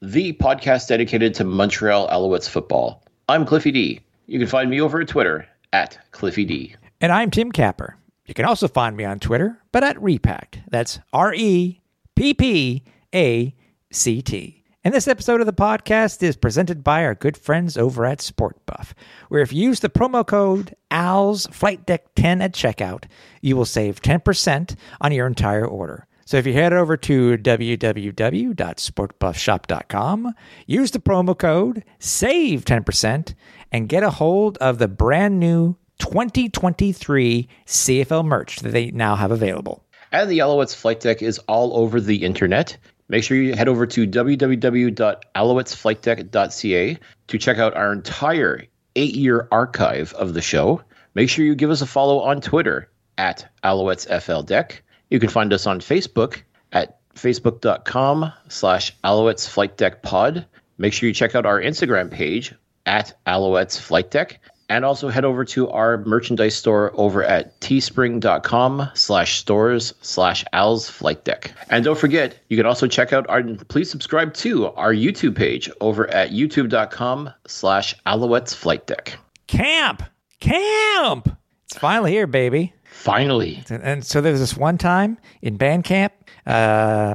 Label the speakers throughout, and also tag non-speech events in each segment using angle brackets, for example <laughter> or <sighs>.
Speaker 1: the podcast dedicated to Montreal Alouettes football. I'm Cliffy D. You can find me over at Twitter at Cliffy D.
Speaker 2: And I'm Tim Capper. You can also find me on Twitter, but at Repact. That's R E P P A C T. And this episode of the podcast is presented by our good friends over at SportBuff, where if you use the promo code ALS Flight Deck 10 at checkout, you will save 10% on your entire order. So if you head over to www.sportbuffshop.com, use the promo code, save 10%, and get a hold of the brand new 2023 CFL merch that they now have available.
Speaker 1: And the Alouettes Flight Deck is all over the internet. Make sure you head over to www.alouettesflightdeck.ca to check out our entire eight year archive of the show. Make sure you give us a follow on Twitter at AlouettesFLDeck. You can find us on Facebook at facebook.com slash Alouettes Flight Deck Pod. Make sure you check out our Instagram page at Alouettes Flight Deck. And also head over to our merchandise store over at teespring.com slash stores slash Al's Flight Deck. And don't forget, you can also check out our, please subscribe to our YouTube page over at youtube.com slash Alouettes Flight Deck.
Speaker 2: Camp! Camp! It's finally here, baby.
Speaker 1: Finally.
Speaker 2: And, and so there was this one time in band camp. Uh,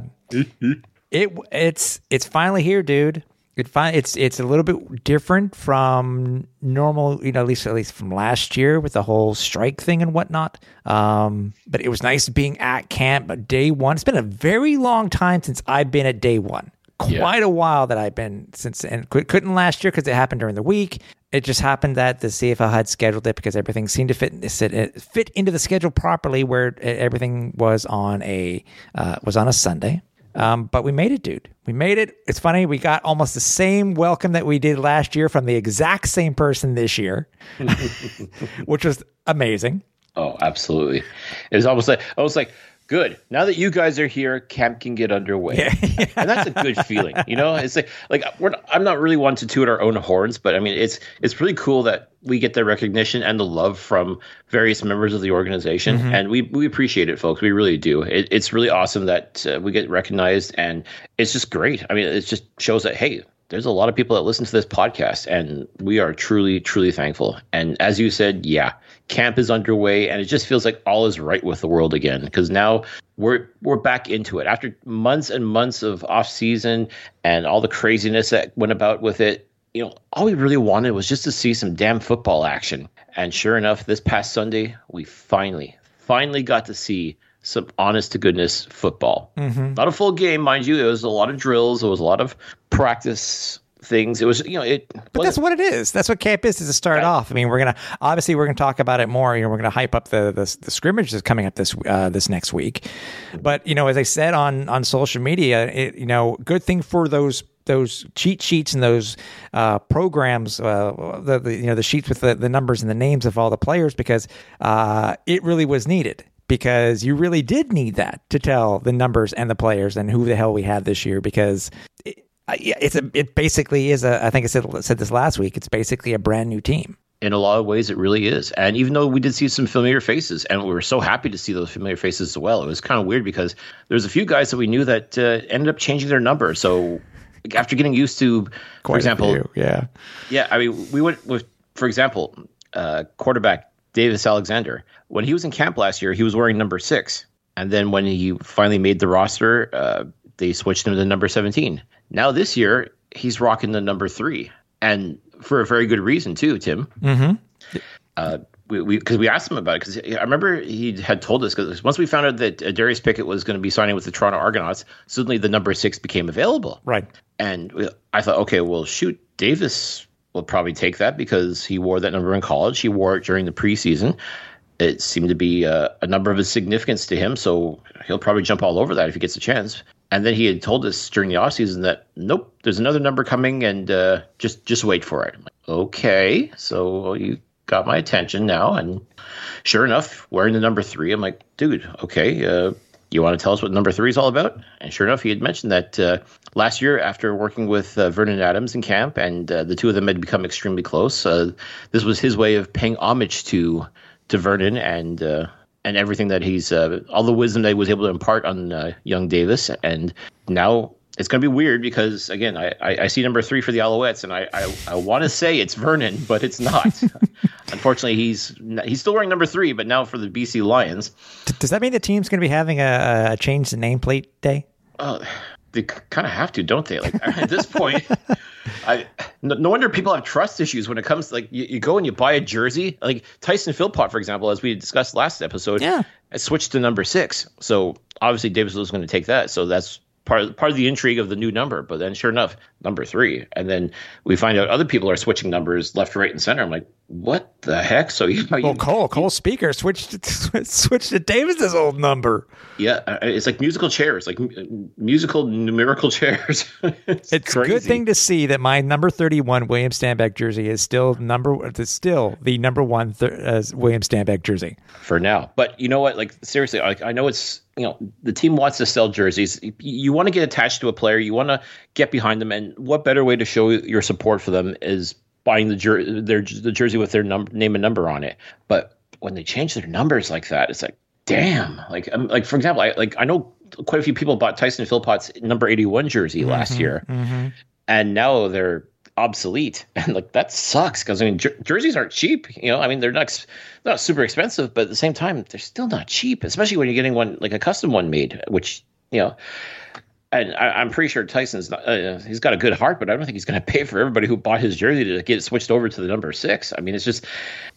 Speaker 2: it it's it's finally here, dude. It fi- it's it's a little bit different from normal, you know, at least at least from last year with the whole strike thing and whatnot. Um, but it was nice being at camp. But day one, it's been a very long time since I've been at day one. Quite a while that I've been since, and cou- couldn't last year because it happened during the week. It just happened that the CFL had scheduled it because everything seemed to fit fit, fit into the schedule properly, where everything was on a uh, was on a Sunday. Um, but we made it, dude. We made it. It's funny. We got almost the same welcome that we did last year from the exact same person this year, <laughs> which was amazing.
Speaker 1: Oh, absolutely. It was almost like I was like, good. Now that you guys are here, camp can get underway, <laughs> and that's a good feeling. You know, it's like like we're not, I'm not really one to toot our own horns, but I mean, it's it's really cool that we get the recognition and the love from various members of the organization, and we we appreciate it, folks. We really do. It, it's really awesome that uh, we get recognized, and it's just great. I mean, it just shows that hey, there's a lot of people that listen to this podcast, and we are truly, truly thankful. And as you said, yeah, camp is underway, and it just feels like all is right with the world again because now we're we're back into it after months and months of off season and all the craziness that went about with it. You know, all we really wanted was just to see some damn football action. And sure enough, this past Sunday, we finally, finally got to see some honest to goodness football. Mm-hmm. Not a full game, mind you. It was a lot of drills. It was a lot of practice things. It was, you know, it.
Speaker 2: But that's what it is. That's what camp is Is to start
Speaker 1: Right.
Speaker 2: off. I mean, we're gonna obviously we're gonna talk about it more. You know, we're gonna hype up the the, the scrimmage that's coming up this uh, this next week. But you know, as I said on on social media, it, you know, good thing for those those cheat sheets and those uh, programs, uh, the, the you know the sheets with the, the numbers and the names of all the players, because uh, it really was needed. Because you really did need that to tell the numbers and the players and who the hell we had this year. Because it, uh, yeah, it's a it basically is a. I think I said said this last week. It's basically a brand new team.
Speaker 1: in a lot of ways it really is and even though we did see some familiar faces and we were so happy to see those familiar faces as well it was kind of weird because there's a few guys that we knew that uh, ended up changing their number so after getting used to for
Speaker 2: Quite a
Speaker 1: example
Speaker 2: few, yeah,
Speaker 1: yeah i mean we went with for example uh, quarterback davis alexander when he was in camp last year he was wearing number six and then when he finally made the roster uh, they switched him to number 17 now this year he's rocking the number three and for a very good reason too tim uh, we because we, asked him about it because I remember he had told us because once we found out that uh, Darius Pickett was going to be signing with the Toronto Argonauts, suddenly the number six became available.
Speaker 2: right.
Speaker 1: And we- I thought, okay, well, shoot, Davis will probably take that because he wore that number in college. He wore it during the preseason. It seemed to be uh, a number of his significance to him, so he'll probably jump all over that if he gets a chance. And then he had told us during the offseason that nope, there's another number coming, and uh, just just wait for it. I'm like, okay, so you got my attention now, and sure enough, wearing the number three, I'm like, dude, okay, uh, you want to tell us what number three is all about? And sure enough, he had mentioned that uh, last year, after working with uh, Vernon Adams in camp, and uh, the two of them had become extremely close, uh, this was his way of paying homage to to Vernon and uh, and everything that he's uh, all the wisdom that he was able to impart on young Davis. And now it's going to be weird because again, I, I, I, see number three for the Alouettes, and I I, I want to say it's Vernon, but it's not. <laughs> Unfortunately, he's he's still wearing number three, but now for the BC Lions.
Speaker 2: Does that mean the team's going to be having a, a change the nameplate day?
Speaker 1: Oh, they kind of have to, don't they? Like at this <laughs> point, I no, no, wonder people have trust issues when it comes to like you, you, go and you buy a jersey. Like Tyson Philpott, for example, as we discussed last episode,
Speaker 2: yeah,
Speaker 1: switched to number six. So obviously Davis was going to take that. So that's part of, part of the intrigue of the new number. But then, sure enough, number three, and then we find out other people are switching numbers left, right, and center. I'm like, what the heck? So <laughs> you,
Speaker 2: well,
Speaker 1: you,
Speaker 2: Cole Cole Spieker switched to, <laughs> switched to Davis's old number.
Speaker 1: Yeah, uh, it's like musical chairs, like musical numerical <laughs> chairs.
Speaker 2: it's, it's a good thing to see that my number thirty one William Stanback jersey is still number is still the number one th- uh, William Stanback jersey
Speaker 1: for now. But you know what? Like seriously, like I know it's you know the team wants to sell jerseys. You want to get attached to a player. You want to get behind them, and what better way to show your support for them is buying the jer- their the jersey with their num- name and number on it. But when they change their numbers like that, it's like, damn. Like, um, like for example, I like I know quite a few people bought Tyson Philpott's number eighty one jersey mm-hmm, last year,
Speaker 2: mm-hmm.
Speaker 1: and now they're obsolete <laughs> and like that sucks because i mean jer- jerseys aren't cheap you know i mean they're not not super expensive but at the same time they're still not cheap especially when you're getting one like a custom one made which you know and I, am pretty sure Tyson's not, uh, he's got a good heart, but I don't think he's going to pay for everybody who bought his jersey to get switched over to the number six. I mean, it's just,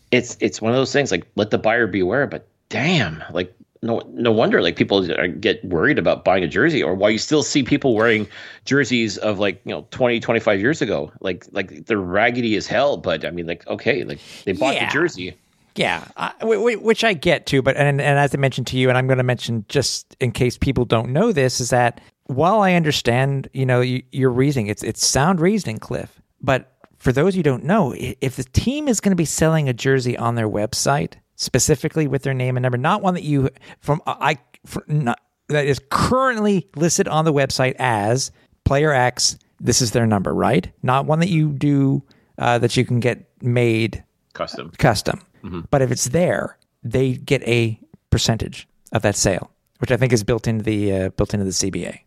Speaker 1: it's it's one of those things like let the buyer beware. But damn, like no no wonder like people get worried about buying a jersey, or why you still see people wearing jerseys of like you know 20, 25 years ago, like like they're raggedy as hell. But I mean, like okay, like they bought yeah. the jersey.
Speaker 2: Yeah, uh, which I get to, but and, and as I mentioned to you, and I'm going to mention just in case people don't know this, is that while I understand, you know, you, your reasoning, it's it's sound reasoning, Cliff. But for those you don't know, if the team is going to be selling a jersey on their website specifically with their name and number, not one that you from I not, that is currently listed on the website as player X. This is their number, right? Not one that you do uh, that you can get made
Speaker 1: custom.
Speaker 2: Custom, mm-hmm. but if it's there, they get a percentage of that sale, which I think is built into the uh, built into the CBA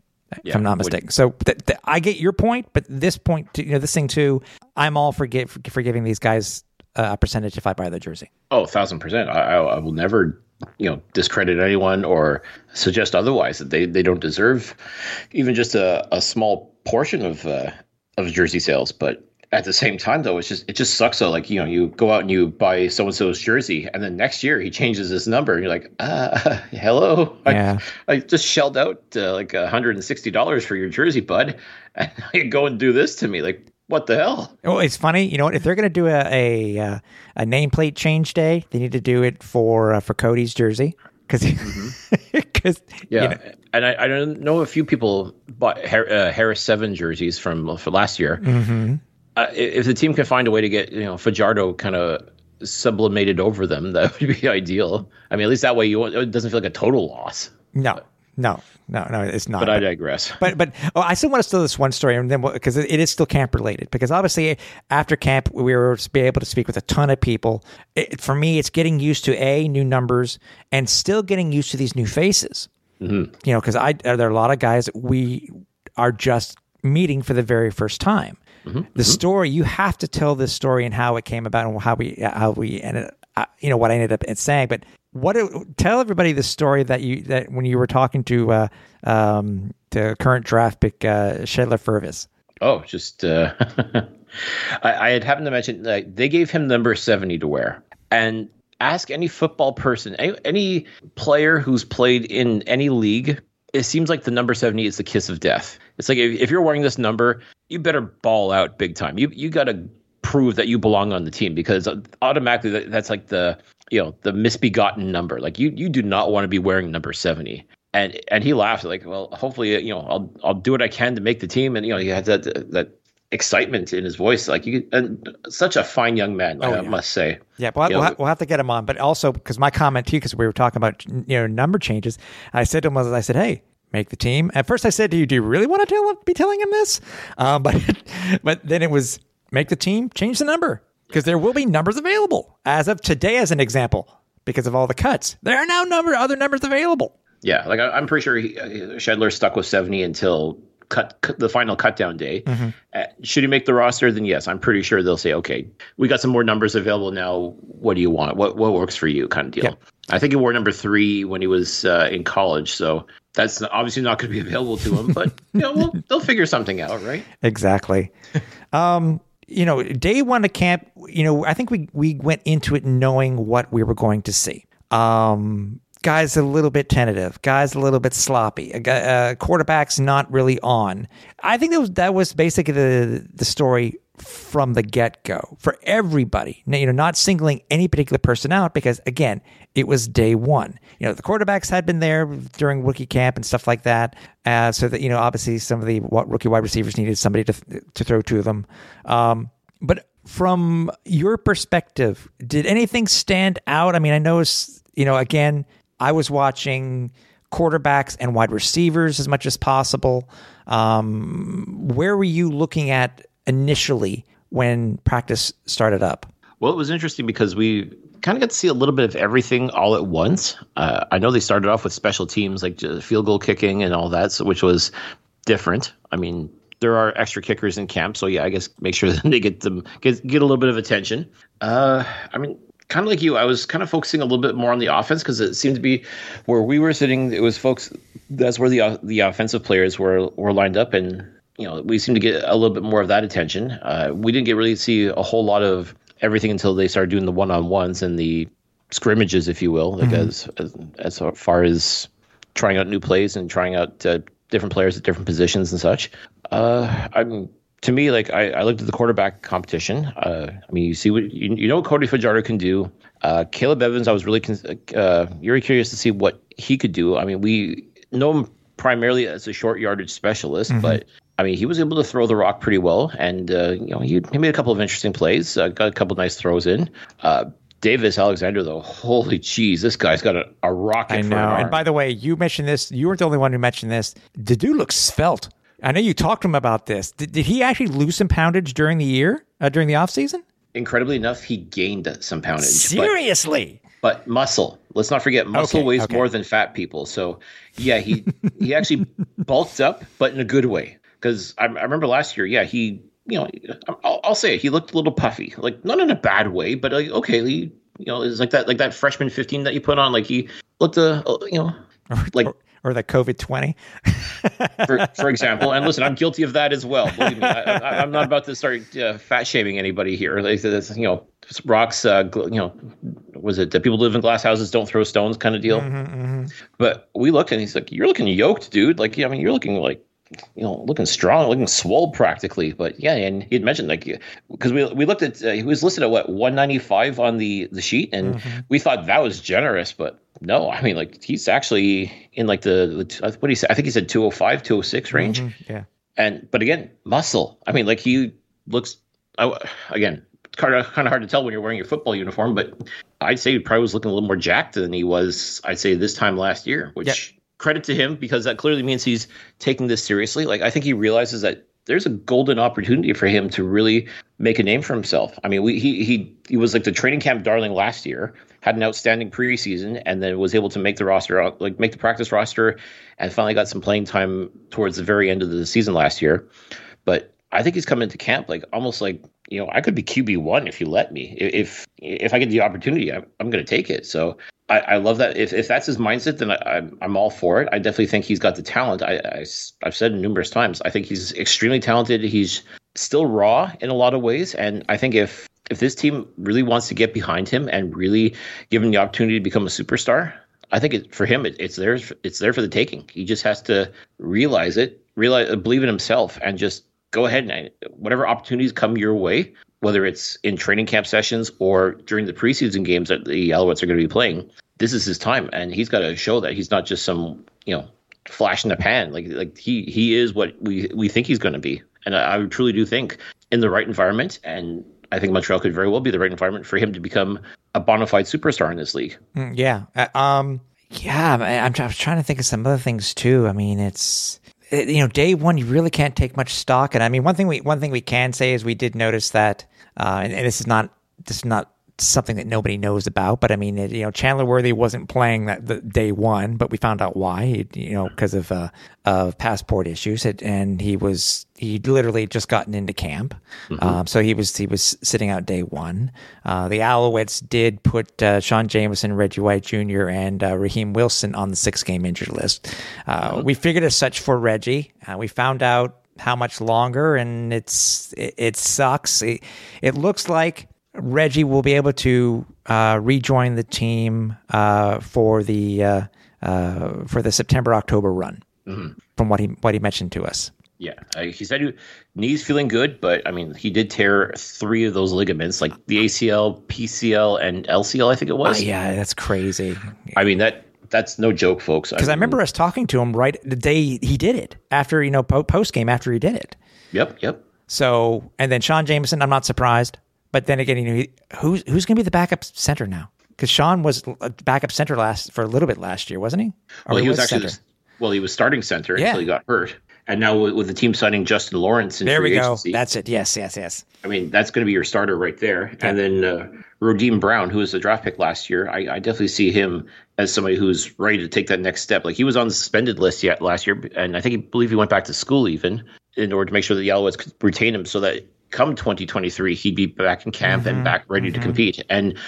Speaker 2: yeah, if I'm not mistaken. So th- th- I get your point, but this point, to, you know, this thing too, I'm all for, give, for giving these guys a percentage if I buy the jersey.
Speaker 1: Oh, a thousand percent. I, I will never, you know, discredit anyone or suggest otherwise that they, they don't deserve even just a, a small portion of uh, of jersey sales. But at the same time though it's just it just sucks though. Like you know you go out and you buy so and so's jersey and then next year he changes his number and you're like uh <laughs> hello?
Speaker 2: Yeah.
Speaker 1: I, I just shelled out uh, like $160 for your jersey bud. <laughs> And you go and do this to me. Like what the hell?
Speaker 2: Well it's funny. You know what? if they're going to do a a, uh, a nameplate change day they need to do it for uh, for cody's jersey. Because because
Speaker 1: mm-hmm. <laughs> yeah you know, and I, I don't know a few people bought uh, Harris seven jerseys from for last year,
Speaker 2: mm-hmm
Speaker 1: uh, if the team can find a way to get you know Fajardo kind of sublimated over them, that would be <laughs> ideal. I mean, at least that way you it doesn't feel like a total loss.
Speaker 2: No, no, no, no, it's not.
Speaker 1: But, but I digress.
Speaker 2: But but oh, I still want to tell this one story, and then because it is still camp related. Because obviously, after camp, we were be able to speak with a ton of people. It, for me, it's getting used to a new numbers and still getting used to these new faces.
Speaker 1: Mm-hmm.
Speaker 2: You know, because I there are a lot of guys we are just meeting for the very first time. Mm-hmm. The mm-hmm. story you have to tell this story and how it came about and how we how we ended uh, you know what I ended up saying. But what tell everybody the story that you that when you were talking to uh, um, to current draft pick uh, Shedler Fervis.
Speaker 1: Oh, just uh, <laughs> I, I, had happened to mention like, they gave him number seventy to wear, and ask any football person, any, any player who's played in any league it seems like the number 70 is the kiss of death. It's like if, if you're wearing this number, you better ball out big time. You you got to prove that you belong on the team because automatically that's like the you know the misbegotten number. Like you you do not want to be wearing number 70. and and he laughed like, well, hopefully, you know, I'll I'll do what I can to make the team, and you know, he had that that excitement in his voice, like you and such a fine young man,
Speaker 2: Oh,
Speaker 1: I
Speaker 2: yeah.
Speaker 1: must say.
Speaker 2: Yeah, we'll, we'll, we'll have to get him on. But also because my comment to you, because we were talking about you know number changes, I said to him was I said, "Hey, make the team." At first, I said to you, "Do you really want to tell be telling him this?" Um, <laughs> but but then it was make the team, change the number because there will be numbers available as of today, as an example, because of all the cuts. There are now number other numbers available.
Speaker 1: Yeah, like I, I'm pretty sure he, uh, Shedler stuck with 70 until cut, cut the final cut down day.
Speaker 2: Mm-hmm.
Speaker 1: Uh, should he make the roster? Then yes, I'm pretty sure they'll say, okay, we got some more numbers available now. What do you want? What what works for you? Kind of deal.
Speaker 2: Yeah.
Speaker 1: I think he wore number three when he was uh, in college, so that's obviously not going to be <laughs> available to him. But you know, we'll, they'll figure something out, right?
Speaker 2: Exactly. um, you know, day one of camp, you know, I think we we went into it knowing what we were going to see. Um, guys a little bit tentative, guys a little bit sloppy, a guy- uh, quarterbacks not really on. I think that was that was basically the the story from the get go for everybody. Now, You know, not singling any particular person out because again, it was day one. You know, the quarterbacks had been there during rookie camp and stuff like that. Uh, so that you know, obviously, some of the rookie wide receivers needed somebody to to throw to them. Um, but from your perspective, did anything stand out? I mean, I know, you know, again, I was watching quarterbacks and wide receivers as much as possible. Um, where were you looking at initially when practice started up?
Speaker 1: Well, it was interesting because we kind of got to see a little bit of everything all at once. Uh, I know they started off with special teams like field goal kicking and all that, so, which was different. I mean, there are extra kickers in camp, so yeah, I guess make sure that <laughs> they get them get get a little bit of attention. Uh, I mean, kind of like you, I was kind of focusing a little bit more on the offense because it seemed to be where we were sitting. It was folks. That's where the the offensive players were were lined up and you know, we seemed to get a little bit more of that attention. Uh, we didn't get really see a whole lot of everything until they started doing the one on ones and the scrimmages, if you will, like as, as as far as trying out new plays and trying out uh, different players at different positions and such. Uh, I'm to me like I, I looked at the quarterback competition. Uh, I mean, you see what you, you know what Cody Fajardo can do. Uh, Caleb Evans, I was really con- uh, very curious to see what he could do. I mean, we know him primarily as a short yardage specialist, but I mean, he was able to throw the rock pretty well, and uh, you know, he, he made a couple of interesting plays, uh, got a couple of nice throws in. Uh, Davis Alexander, though, holy jeez, this guy's got a, a rocket.
Speaker 2: I
Speaker 1: for
Speaker 2: know.
Speaker 1: an arm.
Speaker 2: And by the way, you mentioned this. You weren't the only one who mentioned this. The dude looks svelte. I know you talked to him about this. Did, did he actually lose some poundage during the year, uh, during the offseason?
Speaker 1: incredibly enough, he gained some poundage. But,
Speaker 2: Seriously?
Speaker 1: but muscle. Let's not forget, muscle
Speaker 2: Okay,
Speaker 1: weighs
Speaker 2: okay.
Speaker 1: more than fat people. So, yeah, he he actually <laughs> bulked up, but in a good way. Because I, I remember last year, yeah, he you know, I'll, I'll say it, he looked a little puffy, like not in a bad way, but like okay, he you know, it's like that like that freshman fifteen that you put on, like he looked a you know <laughs> like
Speaker 2: Or, the COVID 20?
Speaker 1: for, for <laughs> example. And listen, I'm guilty of that as well. Believe me, I, I'm not about to start uh, fat shaming anybody here. Like this, you know, rocks. Uh, you know, was it that people live in glass houses don't throw stones kind of deal? But we looked and he's like, "You're looking yoked, dude. Like, yeah, I mean, you're looking like." You know, looking strong, looking swole practically, but yeah, and he had mentioned like because we we looked at uh, he was listed at what 195 on the the sheet, and we thought that was generous, but no, I mean like he's actually in like the, the what do you say? I think he said 205, 206 range.
Speaker 2: Yeah.
Speaker 1: And but again, muscle. I mean, like he looks. I, again, it's kind of kind of hard to tell when you're wearing your football uniform, but I'd say he probably was looking a little more jacked than he was. I'd say this time last year, which
Speaker 2: Yep.
Speaker 1: Credit to him because that clearly means he's taking this seriously. Like I think he realizes that there's a golden opportunity for him to really make a name for himself. I mean, we, he he he was like the training camp darling last year, had an outstanding preseason, and then was able to make the roster, like make the practice roster, and finally got some playing time towards the very end of the season last year. But I think he's come into camp like almost like you know I could be QB one if you let me. If if I get the opportunity, I'm, I'm going to take it. So I, I love that. If, if that's his mindset, then I, I'm I'm all for it. I definitely think he's got the talent. I, I have said numerous times. I think he's extremely talented. He's still raw in a lot of ways, and I think if if this team really wants to get behind him and really give him the opportunity to become a superstar, I think it, for him it, it's there. It's there for the taking. He just has to realize it, realize, believe in himself, and just go ahead and whatever opportunities come your way, whether it's in training camp sessions or during the preseason games that the Alouettes are going to be playing. This is his time, and he's got to show that he's not just some you know flash in the pan. Like like he he is what we we think he's going to be, and I, I truly do think in the right environment, and I think Montreal could very well be the right environment for him to become a bona fide superstar in this league.
Speaker 2: Mm, yeah. Uh, um. Yeah. I'm, I'm trying to think of some other things too. I mean, it's it, you know, day one you really can't take much stock, and I mean, one thing we one thing we can say is we did notice that, uh, and, and this is not this is not something that nobody knows about. But I mean, it, you know, Chandler Worthy wasn't playing that the day one, but we found out why. He, You know, because of uh, of passport issues, it, and he was he literally just gotten into camp, mm-hmm. um, so he was he was sitting out day one. Uh, the Alouettes did put uh, Sean Jamieson, Reggie White Jr., and uh, Raheem Wilson on the six game injured list. Uh, mm-hmm. We figured as such for Reggie. Uh, we found out how much longer, and it's it, it sucks. It, it looks like Reggie will be able to uh, rejoin the team uh, for the uh, uh for the September October run, mm-hmm. from what he what he mentioned to us.
Speaker 1: Yeah, he said he, knees feeling good, but I mean he did tear three of those ligaments, like the ACL, PCL, and LCL. I think it was.
Speaker 2: Uh, yeah, that's crazy.
Speaker 1: I mean that that's no joke, folks.
Speaker 2: Because I, mean, I, remember us talking to him right the day he did it, after you know post game after he did it.
Speaker 1: Yep, yep.
Speaker 2: So and then Sean Jamieson, I'm not surprised. But then again, you know, who's who's going to be the backup center now? Because Sean was a backup center last for a little bit last year, wasn't he?
Speaker 1: Or well, he was, was actually well, he was starting center yeah. until he got hurt, and now with, with the team signing Justin Lawrence, in
Speaker 2: there we go.
Speaker 1: Agency,
Speaker 2: that's it. Yes, yes, yes.
Speaker 1: I mean, that's going to be your starter right there, yeah. and then uh, Rodim Brown, who was a draft pick last year, I, I, definitely see him as somebody who's ready to take that next step. Like he was on the suspended list yet last year, and I think he believe he went back to school even in order to make sure that the Alouettes could retain him, so that come 2023, he'd be back in camp mm-hmm, and back ready mm-hmm. to compete. And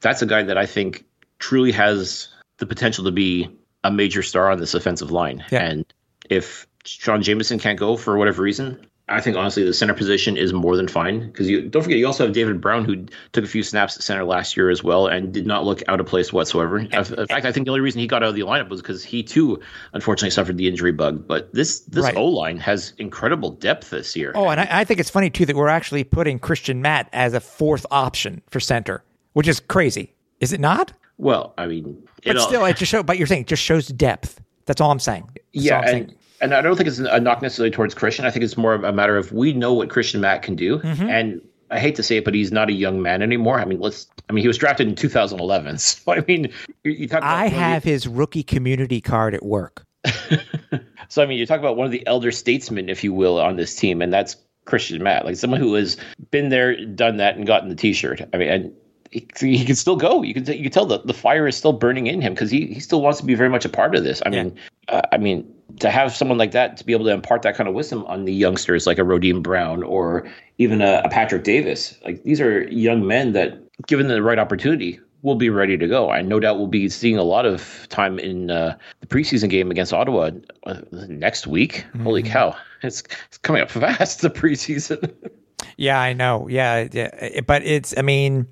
Speaker 1: that's a guy that I think truly has the potential to be a major star on this offensive line. Yeah. And if Sean Jamieson can't go for whatever reason, I think honestly the center position is more than fine because you don't forget you also have David Brown who took a few snaps at center last year as well and did not look out of place whatsoever. In fact, I think the only reason he got out of the lineup was because he too unfortunately suffered the injury bug. But this this right. O line has incredible depth this year.
Speaker 2: Oh, and I, I think it's funny too that we're actually putting Kristian Matte as a fourth option for center, which is crazy. Is it not?
Speaker 1: Well, I mean,
Speaker 2: but still, it just shows. But you're saying it just shows depth. That's all I'm saying. That's
Speaker 1: yeah,
Speaker 2: I'm
Speaker 1: and, saying and I don't think it's a knock necessarily towards Kristian. I think it's more of a matter of we know what Kristian Matte can do, mm-hmm. and I hate to say it, but he's not a young man anymore. I mean, let's. I mean, he was drafted in 2011. <laughs> So I mean, you, talk.
Speaker 2: I have the, his rookie community card at work. <laughs>
Speaker 1: so I mean, you talk about one of the elder statesmen, if you will, on this team, and that's Kristian Matte, like someone who has been there, done that, and gotten the T-shirt. I mean, and he, he can still go. You can you can tell the, the fire is still burning in him because he, he still wants to be very much a part of this. I mean, uh, I mean to have someone like that to be able to impart that kind of wisdom on the youngsters like a Rodim Brown or even a, a Patrick Davis. Like these are young men that, given the right opportunity, will be ready to go. I no doubt we'll be seeing a lot of time in uh, the preseason game against Ottawa uh, next week. Mm-hmm. Holy cow, it's, it's coming up <laughs> fast the preseason.
Speaker 2: yeah, I know. Yeah, yeah, but it's. I mean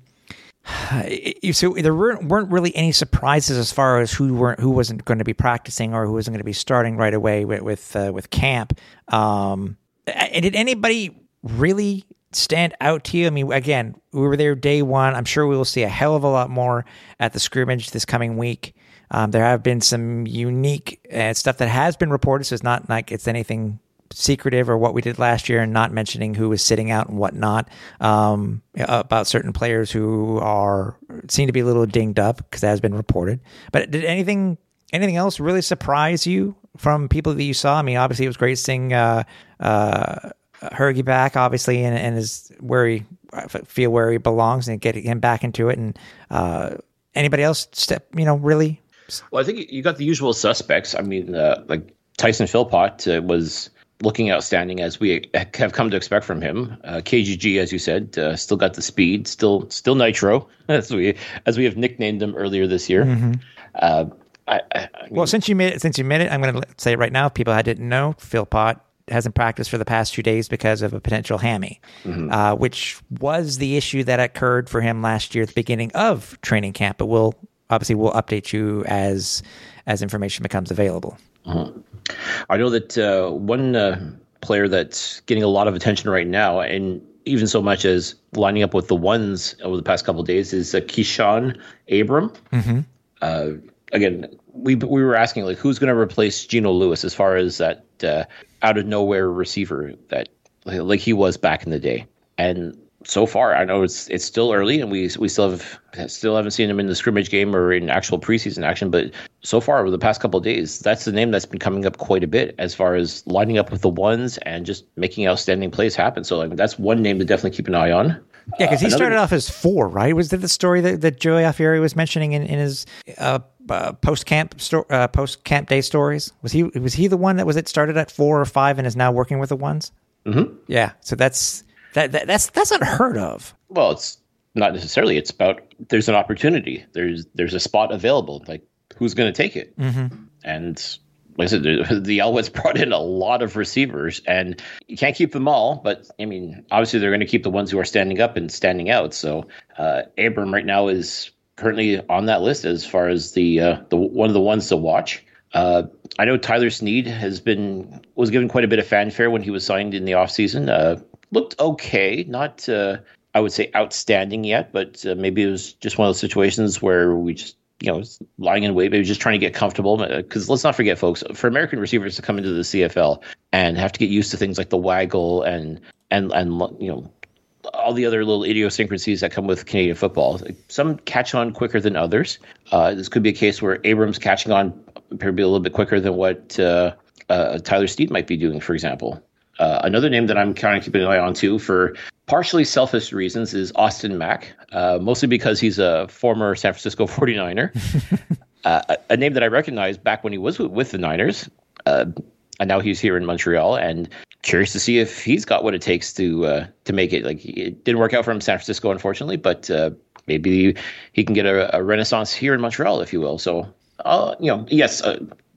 Speaker 2: <sighs> so there weren't really any surprises as far as who weren't who wasn't going to be practicing or who wasn't going to be starting right away with with, uh, with camp. Um, did anybody really stand out to you? I mean, again, we were there day one. I'm sure we will see a hell of a lot more at the scrimmage this coming week. Um, there have been some unique uh, stuff that has been reported, so it's not like it's anything secretive or what we did last year and not mentioning who was sitting out and whatnot um, about certain players who are seem to be a little dinged up because that has been reported. But did anything anything else really surprise you from people that you saw? I mean, obviously it was great seeing uh, uh, Hergy back, obviously, and, and is where he feel where he belongs and get him back into it. And uh, anybody else step, you know, really?
Speaker 1: Well, I think you got the usual suspects. I mean, uh, like Tyson Philpott uh, was looking outstanding as we have come to expect from him. Uh, KGG, as you said, uh, still got the speed, still still Nitro, <laughs> as we as we have nicknamed him earlier this year. Mm-hmm. Uh, I, I mean,
Speaker 2: well, since you made it, since you made it, I'm going to say it right now. If people didn't know, Philpott hasn't practiced for the past few days because of a potential hammy, mm-hmm. uh, which was the issue that occurred for him last year at the beginning of training camp. But we'll obviously we'll update you as as information becomes available. Mm-hmm.
Speaker 1: I know that uh, one uh, player that's getting a lot of attention right now, and even so much as lining up with the ones over the past couple days, is uh, Keyshawn Abram. Mm-hmm. Uh, again, we we were asking like who's going to replace Geno Lewis as far as that uh, out of nowhere receiver that like he was back in the day, and so far, I know it's it's still early, and we we still have still haven't seen him in the scrimmage game or in actual preseason action. But so far, over the past couple days, that's the name that's been coming up quite a bit as far as lining up with the ones and just making outstanding plays happen. So like that's one name to definitely keep an eye on.
Speaker 2: Yeah, because he started off as four, right? Was that the story that, that Joey Alfieri was mentioning in, in his uh, uh, post camp sto- uh, post camp day stories? Was he was he the one that was it started at four or five and is now working with the ones?
Speaker 1: Mm-hmm.
Speaker 2: Yeah, so that's that, that that's that's unheard of.
Speaker 1: Well, it's not necessarily. It's about there's an opportunity. There's there's a spot available. Like who's going to take it?
Speaker 2: Mm-hmm.
Speaker 1: And like I said, the, <laughs> the Alouettes brought in a lot of receivers, and you can't keep them all. But I mean, obviously, they're going to keep the ones who are standing up and standing out. So uh, Abram right now is currently on that list as far as the uh, the one of the ones to watch. Uh, I know Tyler Snead has been was given quite a bit of fanfare when he was signed in the offseason. Uh, looked okay, not uh, I would say outstanding yet, but uh, maybe it was just one of those situations where we just you know lying in wait, maybe just trying to get comfortable. Because let's not forget, folks, for American receivers to come into the CFL and have to get used to things like the waggle and and and you know all the other little idiosyncrasies that come with Canadian football. Some catch on quicker than others. Uh, this could be a case where Abrams catching on maybe a little bit quicker than what uh, uh, Tyler Snead might be doing, for example. Uh, another name that I'm kind of keeping an eye on too for partially selfish reasons is Austin Mack, uh, mostly because he's a former San Francisco <laughs> 49er. <laughs> uh, a, a, name that I recognized back when he was with, with the Niners. Uh, and now he's here in Montreal and curious to see if he's got what it takes to uh, to make it. Like it didn't work out for him in San Francisco, unfortunately, but uh, maybe he can get a, a, renaissance here in Montreal, if you will. So, you know, yes,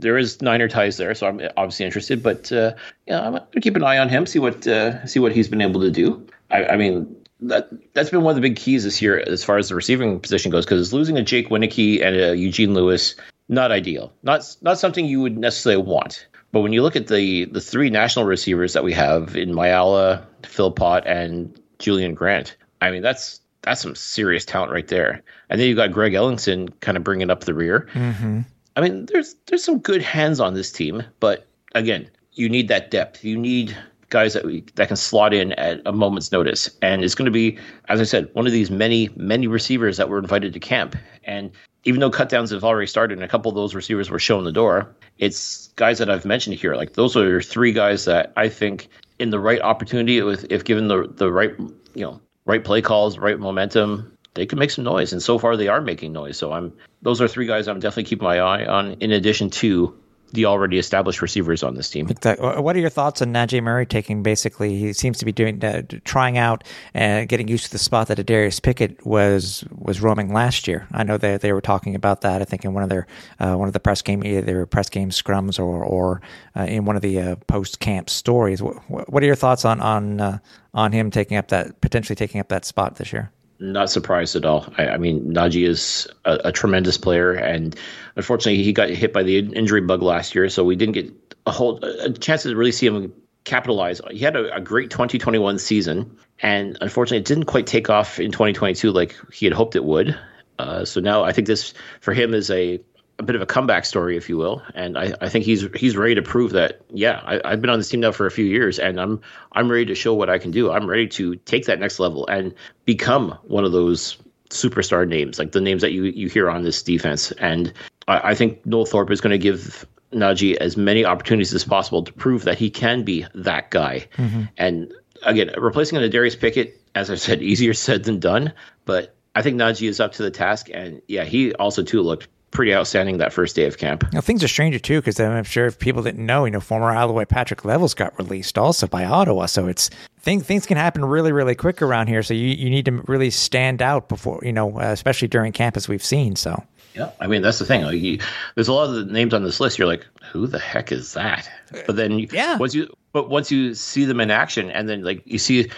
Speaker 1: there is Niner ties there, so I'm obviously interested. But uh, yeah, I'm gonna keep an eye on him, see what uh, see what he's been able to do. I, I, mean, that that's been one of the big keys this year as far as the receiving position goes, because losing a Jake Wieneke and a Eugene Lewis, not ideal, not not something you would necessarily want. But when you look at the the three national receivers that we have in Mayala, Philpott, and Julien-Grant, I mean that's that's some serious talent right there. And then you've got Greg Ellingson kind of bringing up the rear.
Speaker 2: Mm-hmm.
Speaker 1: I mean, there's there's some good hands on this team, but again, you need that depth. You need guys that we, that can slot in at a moment's notice. And it's going to be, as I said, one of these many many receivers that were invited to camp. And even though cutdowns have already started and a couple of those receivers were shown the door, it's guys that I've mentioned here. Like those are three guys that I think in the right opportunity, with if given the the right you know right play calls, right momentum, they could make some noise. And so far, they are making noise. So I'm those are three guys I'm definitely keeping my eye on. In addition to the already established receivers on this team.
Speaker 2: What are your thoughts on Najee Murray taking basically? He seems to be doing uh, trying out and getting used to the spot that Adarius Pickett was was roaming last year. I know they they were talking about that. I think in one of their uh, one of the press game either press game scrums or or uh, in one of the uh, post camp stories. What, what, are your thoughts on on uh, on him taking up that potentially taking up that spot this year?
Speaker 1: Not surprised at all. I, I mean, Najee is a, a, tremendous player, and unfortunately, he got hit by the injury bug last year, so we didn't get a whole a chance to really see him capitalize. He had a, a great 2021 season, and unfortunately, it didn't quite take off in 2022 like he had hoped it would. Uh, so now I think this for him is a a bit of a comeback story, if you will. And I, I think he's he's ready to prove that. Yeah, I, have been on this team now for a few years, and I'm I'm ready to show what I can do. I'm ready to take that next level and become one of those superstar names, like the names that you you hear on this defense. And I, I think Noel Thorpe is going to give Najee as many opportunities as possible to prove that he can be that guy.
Speaker 2: Mm-hmm.
Speaker 1: And again, replacing an Darius Pickett, as I said, <laughs> easier said than done. But I think Najee is up to the task, and yeah, he also too looked pretty outstanding that first day of camp.
Speaker 2: Now, things are stranger too because I'm sure if people didn't know, you know, former Alouette Patrick Levels got released also by Ottawa, so it's things things can happen really really quick around here. So you you need to really stand out before you know, uh, especially during camp as we've seen. So.
Speaker 1: Yeah, I mean that's the thing. Like, you, there's a lot of the names on this list. You're like, who the heck is that? But then, you,
Speaker 2: yeah,
Speaker 1: once you but once you see them in action, and then like you see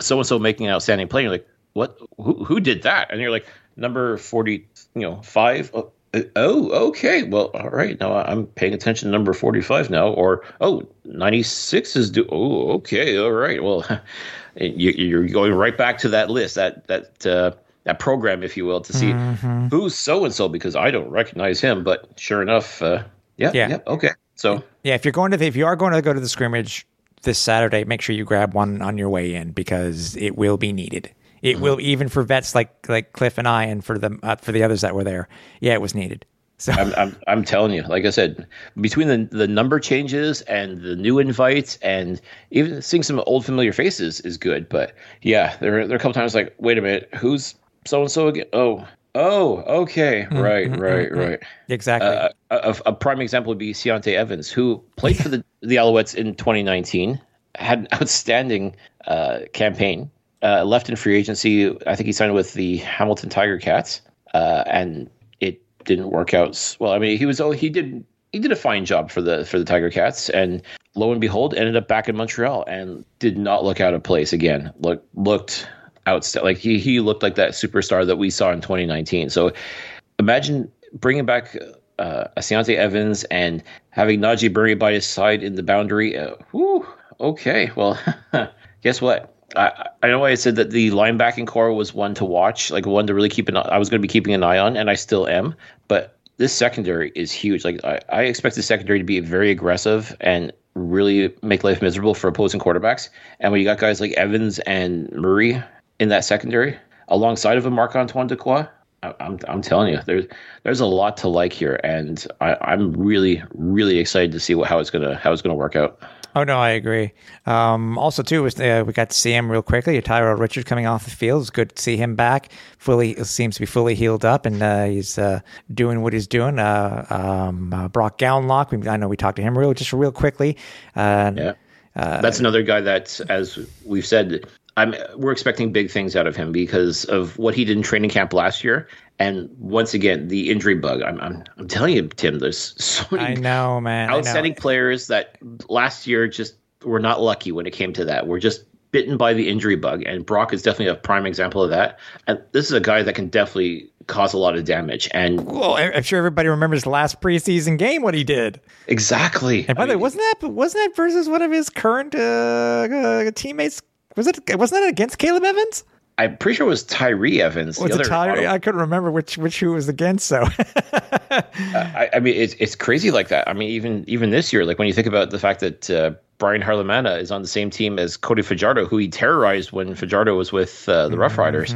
Speaker 1: so and so making an outstanding play, you're like, what? Who who did that? And you're like, number forty, you know, five. Oh, oh, okay. Well, all right. Now I'm paying attention to number 45 now. Or, oh, 96 is due. Oh, okay. All right. Well, <laughs> you're going right back to that list, that, that, uh, that program, if you will, to see
Speaker 2: Mm-hmm.
Speaker 1: who's so and so because I don't recognize him. But sure enough, uh, yeah,
Speaker 2: Yeah.
Speaker 1: yeah, okay. So
Speaker 2: Yeah, if you're going to the, if you are going to go to the scrimmage this Saturday, make sure you grab one on your way in because it will be needed. It will even for vets like like Cliff and I, and for the uh, for the others that were there. Yeah, it was needed. So
Speaker 1: I'm, I'm I'm telling you, like I said, between the the number changes and the new invites and even seeing some old familiar faces is good. But yeah, there are- there are a couple times like, wait a minute, who's so and so again? Oh, oh, okay, right, right, right.
Speaker 2: exactly.
Speaker 1: Uh, a, a prime example would be Ciante Evans, who played for the the Alouettes in 2019, had an outstanding uh, campaign. Uh, left in free agency. I think he signed with the Hamilton Tiger Cats, uh, and it didn't work out. Well, I mean, he was oh he did he did a fine job for the for the Tiger Cats, and lo and behold, ended up back in Montreal and did not look out of place again. Look looked outstanding. Like he he looked like that superstar that we saw in 2019. So imagine bringing back uh, Ciante Evans and having Najee Murray by his side in the boundary. Uh, whew, okay, well, <laughs> guess what? I, I know I said that the linebacking core was one to watch, like one to really keep an. I was going to be keeping an eye on, and I still am. But this secondary is huge. Like I, I expect the secondary to be very aggressive and really make life miserable for opposing quarterbacks. And when you got guys like Evans and Murray in that secondary, alongside of a Marc Antoine Dequoy, I- I'm I'm telling you, there's there's a lot to like here, and I, I'm really really excited to see what how it's gonna how it's gonna work out.
Speaker 2: Oh no, I agree. Um, also, too, was uh, we got to see him real quickly. Tyrell Richard coming off the field. It's good to see him back. Fully seems to be fully healed up, and uh, he's uh, doing what he's doing. Uh, um, uh, Brock Gowanlock. We, I know we talked to him real just real quickly. Uh,
Speaker 1: Yeah, that's another guy that, as we've said, I'm we're expecting big things out of him because of what he did in training camp last year, and once again the injury bug. I'm I'm, I'm telling you, Tim. There's <laughs> so many
Speaker 2: I know, man. I know.
Speaker 1: outstanding players that last year just were not lucky when it came to that. We're just bitten by the injury bug, and Brock is definitely a prime example of that. And this is a guy that can definitely cause a lot of damage. And
Speaker 2: Well, I'm sure everybody remembers the last preseason game what he did.
Speaker 1: exactly,
Speaker 2: And by the way, wasn't that wasn't that versus one of his current uh, uh, teammates? Was it wasn't that against Caleb Evans?
Speaker 1: I'm pretty sure it was Tyree Evans.
Speaker 2: Was
Speaker 1: the
Speaker 2: it
Speaker 1: other
Speaker 2: Tyler? I couldn't remember which which who was against. So <laughs>
Speaker 1: I, I mean, it's it's crazy like that. I mean, even even this year, like when you think about the fact that uh, Brian Harlemana is on the same team as Cody Fajardo, who he terrorized when Fajardo was with uh, the Rough Riders.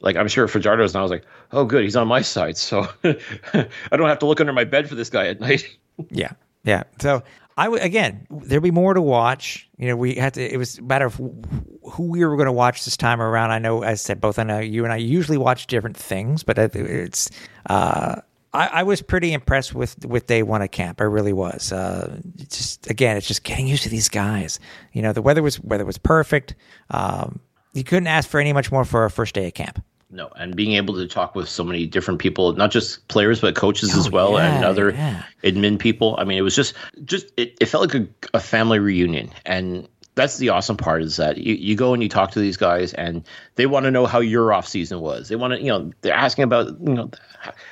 Speaker 1: Like I'm sure Fajardo's now was like, oh, good, he's on my side, so <laughs> I don't have to look under my bed for this guy at night. <laughs>
Speaker 2: Yeah, yeah. So I would again, there'll be more to watch. You know, we had to. It was a matter of who we were going to watch this time around. I know, as I said, both I know you and I usually watch different things, but it's. Uh, I, I was pretty impressed with with day one at camp. I really was. Uh, just again, it's just getting used to these guys. You know, the weather was weather was perfect. Um, you couldn't ask for any much more for our first day at camp.
Speaker 1: No, and being able to talk with so many different people, not just players but coaches as well, oh,
Speaker 2: and
Speaker 1: other
Speaker 2: yeah.
Speaker 1: admin people. I mean, it was just just it, it felt like a, a family reunion, and that's the awesome part is that you, you go and you talk to these guys, and they want to know how your off season was. They want to, you know, they're asking about you know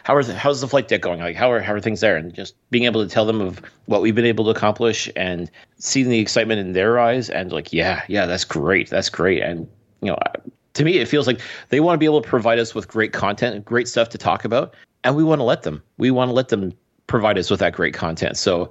Speaker 1: how are the, how's the flight deck going? Like how are how are things there? And just being able to tell them of what we've been able to accomplish and seeing the excitement in their eyes, and like yeah, yeah, that's great, that's great, and you know to me, it feels like they want to be able to provide us with great content and great stuff to talk about, and we want to let them. We want to let them provide us with that great content. So,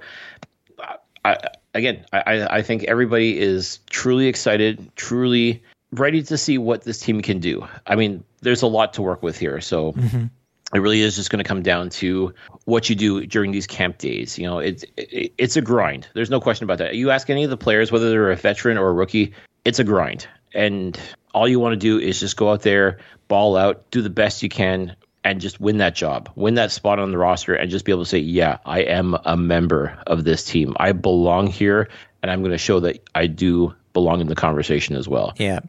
Speaker 1: I, again, I, I think everybody is truly excited, truly ready to see what this team can do. I mean, there's a lot to work with here, so. Mm-hmm. It really is just going to come down to what you do during these camp days. You know, it's it, it's a grind. There's no question about that. You ask any of the players, whether they're a veteran or a rookie, it's a grind. And all you want to do is just go out there, ball out, do the best you can, and just win that job, win that spot on the roster, and just be able to say, yeah, I am a member of this team. I belong here, and I'm going to show that I do belong in the conversation as well.
Speaker 2: Yeah.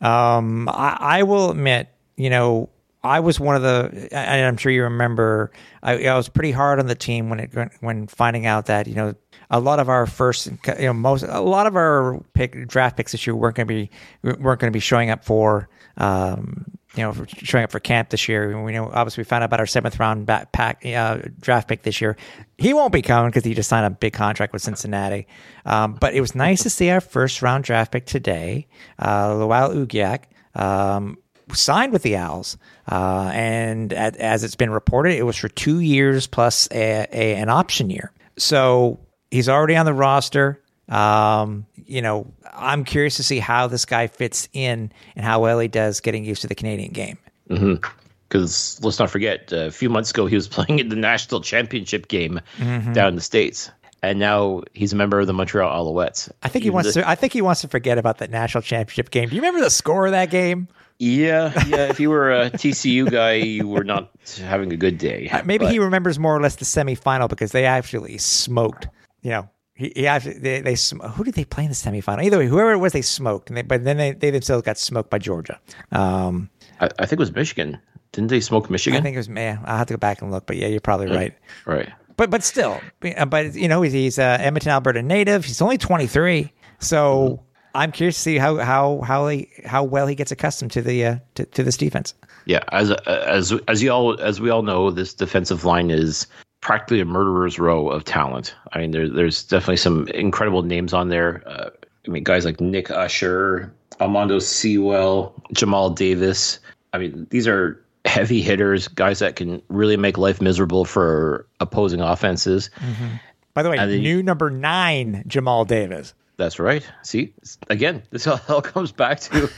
Speaker 2: Um, I, I will admit, you know, I was one of the, and I'm sure you remember, I, I was pretty hard on the team when it when finding out that you know a lot of our first, you know, most a lot of our pick draft picks this year weren't going to be weren't going to be showing up for, um, you know, for showing up for camp this year. We know obviously we found out about our seventh round back pack uh, draft pick this year. He won't be coming because he just signed a big contract with Cincinnati. Um, but it was nice to see our first round draft pick today, uh, Uguak. Um, signed with the Owls, uh, and at, as it's been reported, it was for two years plus a, a, an option year. So he's already on the roster. Um, you know, I'm curious to see how this guy fits in and how well he does getting used to the Canadian game.
Speaker 1: Because let's not forget, uh, a few months ago he was <laughs> playing in the national championship game down in the states, and now he's a member of the Montreal Alouettes.
Speaker 2: I think he wants to. I think he wants to forget about that national championship game. Do you remember the score of that game?
Speaker 1: Yeah, yeah. If you were a TCU guy, you were not having a good day.
Speaker 2: Uh, Maybe
Speaker 1: But-
Speaker 2: he remembers more or less the semifinal because they actually smoked. You know, he, he actually they, they sm- who did they play in the semifinal? Either way, whoever it was, they smoked, and they, but then they, they themselves got smoked by Georgia. Um,
Speaker 1: I, I think it was Michigan. Didn't they smoke Michigan?
Speaker 2: I think it was man. I'll have to go back and look, but yeah, you're probably right.
Speaker 1: right.
Speaker 2: But but still, uh, but you know, he's, he's uh, Edmonton, Alberta native. He's only 23, so I'm curious to see how how how he how well he gets accustomed to the uh, to, to this defense.
Speaker 1: Yeah, as as as you all as we all know, this defensive line is practically a murderer's row of talent. I mean, there, there's definitely some incredible names on there. Uh, I mean, guys like Nick Usher, Armando Sewell, Jamal Davis. I mean, these are heavy hitters, guys that can really make life miserable for opposing offenses. Mm-hmm.
Speaker 2: By the way,
Speaker 1: And then you-
Speaker 2: new number nine, Jamal Davis.
Speaker 1: That's right. See, again, this all, <laughs> all comes back to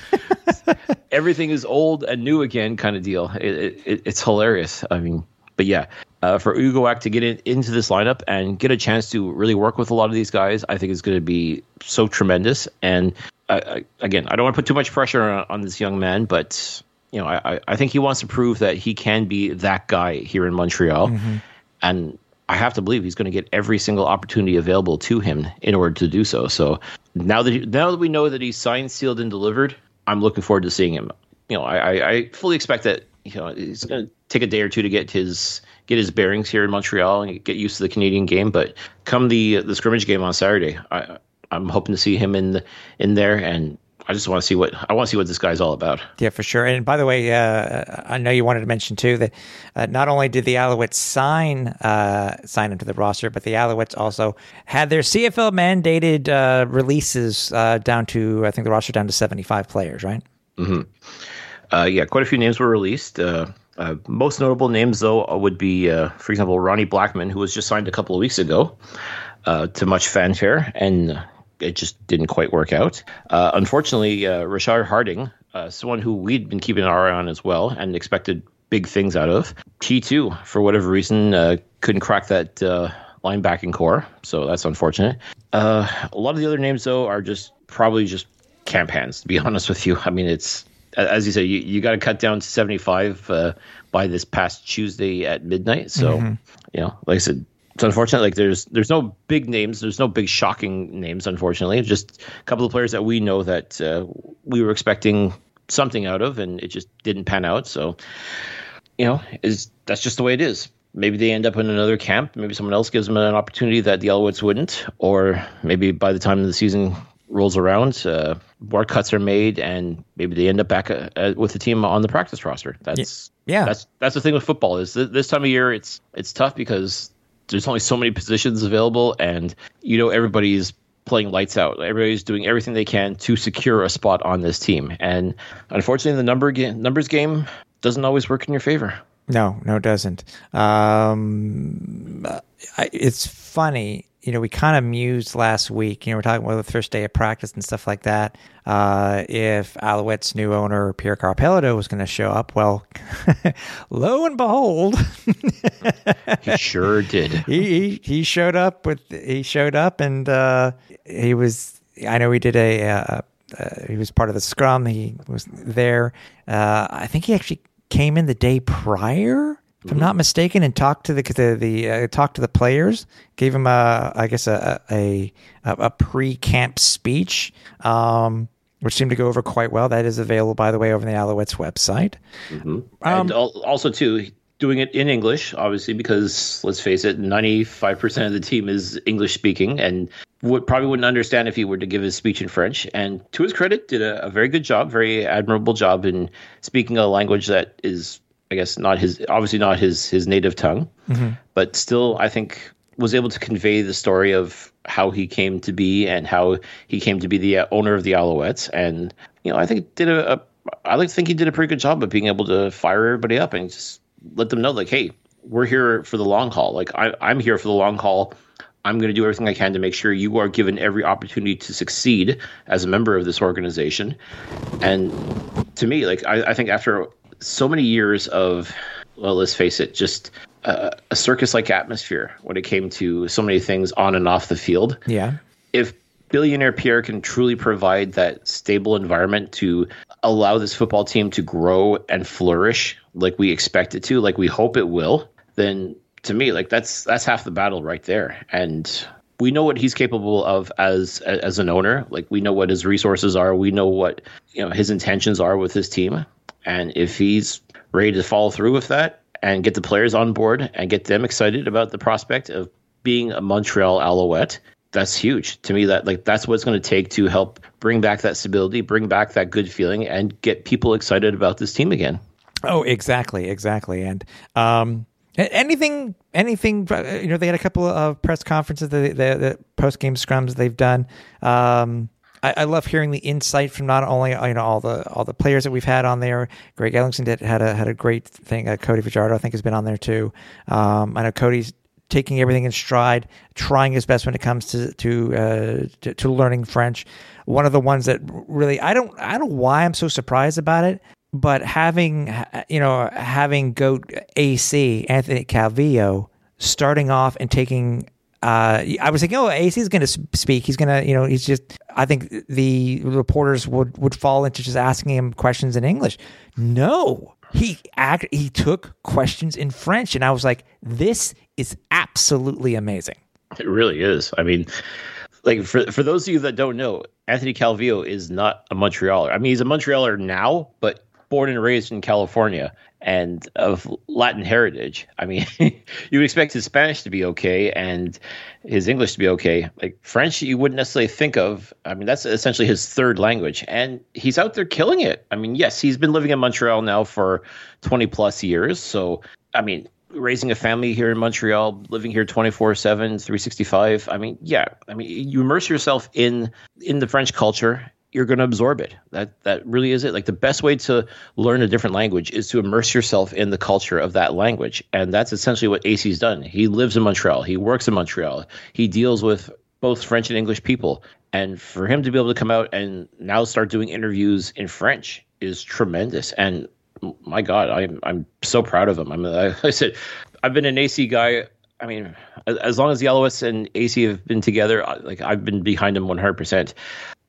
Speaker 1: <laughs> everything is old and new again kind of deal. It, it, it's hilarious. I mean, but yeah, uh, for Uguak to get in, into this lineup and get a chance to really work with a lot of these guys, I think is going to be so tremendous. And I, I, again, I don't want to put too much pressure on, on this young man, but you know, I, I- think he wants to prove that he can be that guy here in Montreal, mm-hmm. and I have to believe he's going to get every single opportunity available to him in order to do so. So now that he, now that we know that he's signed, sealed, and delivered, I'm looking forward to seeing him. You know, I, I, I fully expect that you know he's going to take a day or two to get his get his bearings here in Montreal and get used to the Canadian game. But come the the scrimmage game on Saturday, I, I'm hoping to see him in the, in there, and I just want to see what I want to see what this guy's all about.
Speaker 2: Yeah, for sure. And by the way, uh, I know you wanted to mention too that uh, not only did the Alouettes sign uh, sign him to the roster, but the Alouettes also had their CFL mandated uh, releases uh, down to I think the roster down to seventy five players, right?
Speaker 1: Uh, yeah, quite a few names were released. Uh, uh, most notable names, though, would be, uh, for example, Ronnie Blackman, who was just signed a couple of weeks ago uh, to much fanfare, and it just didn't quite work out. Uh, unfortunately, uh, Rashard Harding, uh, someone who we'd been keeping our eye on as well and expected big things out of, T2, for whatever reason, uh, couldn't crack that uh, linebacking core, so that's unfortunate. Uh, a lot of the other names, though, are just probably just camp hands, to be <laughs> honest with you. I mean, it's as you say, you, you got to cut down to 75 uh, by this past Tuesday at midnight. So, you know, like I said, it's unfortunate. Like there's there's no big names, there's no big shocking names. Unfortunately, just a couple of players that we know that uh, we were expecting something out of, and it just didn't pan out. So, you know, is that's just the way it is. Maybe they end up in another camp. Maybe someone else gives them an opportunity that the Alouettes wouldn't, or maybe by the time the season rolls around, uh, more cuts are made, and maybe they end up back uh, uh, with the team on the practice roster. That's
Speaker 2: Yeah.
Speaker 1: That's that's the thing with football is th- this time of year it's it's tough because there's only so many positions available, and you know everybody's playing lights out. Everybody's doing everything they can to secure a spot on this team, and unfortunately, the number ga- numbers game doesn't always work in your favor.
Speaker 2: No, no, it doesn't. Um, I, it's funny. You know, we kind of mused last week. You know, we're talking about the first day of practice and stuff like that. Uh, if Alouette's new owner Pierre Carpello was going to show up, well, <laughs> lo and behold,
Speaker 1: He <laughs> sure did.
Speaker 2: he, he he showed up with he showed up and uh, he was. I know he did a. Uh, uh, he was part of the scrum. He was there. Uh, I think he actually came in the day prior, if I'm not mistaken, and talked to the the, the uh, talked to the players. Gave him a, I guess a a a, a pre camp speech, um, which seemed to go over quite well. That is available, by the way, over the Alouettes website.
Speaker 1: and al- also too doing it in English, obviously, because let's face it, ninety five percent of the team is English speaking, and would probably wouldn't understand if he were to give his speech in French. And to his credit, did a, a very good job, very admirable job in speaking a language that is, I guess, not his obviously not his his native tongue, but still, I think was able to convey the story of how he came to be and how he came to be the uh, owner of the Alouettes, and you know, I think did a, a I like think he did a pretty good job of being able to fire everybody up and just let them know, like, hey, we're here for the long haul. Like, I, I'm here for the long haul. I'm going to do everything I can to make sure you are given every opportunity to succeed as a member of this organization. And to me, like, I, I think after so many years of, well, let's face it, just uh, a, a circus like atmosphere when it came to so many things on and off the field.
Speaker 2: Yeah.
Speaker 1: If billionaire Pierre can truly provide that stable environment to allow this football team to grow and flourish like we expect it to, like we hope it will, then to me, like that's that's half the battle right there. And we know what he's capable of as as an owner. Like we know what his resources are. We know what you know his intentions are with his team. And if he's ready to follow through with that and get the players on board and get them excited about the prospect of being a Montreal Alouette, that's huge to me. That like that's what it's going to take to help bring back that stability, bring back that good feeling, and get people excited about this team again.
Speaker 2: Oh, exactly, exactly. And um, anything, anything. uh, You know, they had a couple of press conferences, the, the, the post game scrums they've done. Um, I, I love hearing the insight from not only you know all the all the players that we've had on there. Greg Ellingson did had a had a great thing. Uh, Cody Fajardo, I think, has been on there too. Um, I know Cody's taking everything in stride, trying his best when it comes to to, uh, to to learning French. One of the ones that really I don't I don't know why I'm so surprised about it, but having you know having goat AC Anthony Calvillo starting off and taking. Uh, I was thinking, oh, AC is going to speak. He's going to, you know, he's just. I think the reporters would would fall into just asking him questions in English. No, he act he took questions in French, and I was like, this is absolutely amazing.
Speaker 1: It really is. I mean, like for for those of you that don't know, Anthony Calvillo is not a Montrealer. I mean, he's a Montrealer now, but born and raised in California and of Latin heritage. I mean, <laughs> you would expect his Spanish to be okay and his English to be okay. Like French, you wouldn't necessarily think of. I mean, that's essentially his third language, and he's out there killing it. I mean, yes, he's been living in Montreal now for 20 plus years. So, I mean, raising a family here in Montreal, living here 24/7, 365. I mean, yeah. I mean, you immerse yourself in in the French culture, you're going to absorb it. That that really is it. Like the best way to learn a different language is to immerse yourself in the culture of that language. And that's essentially what AC's done. He lives in Montreal. He works in Montreal. He deals with both French and English people. And for him to be able to come out and now start doing interviews in French is tremendous. And my God, I'm I'm so proud of him. I mean, I, <laughs> I said, I've been an AC guy. I mean, as, long as Alouettes and AC have been together, like I've been behind him 100. percent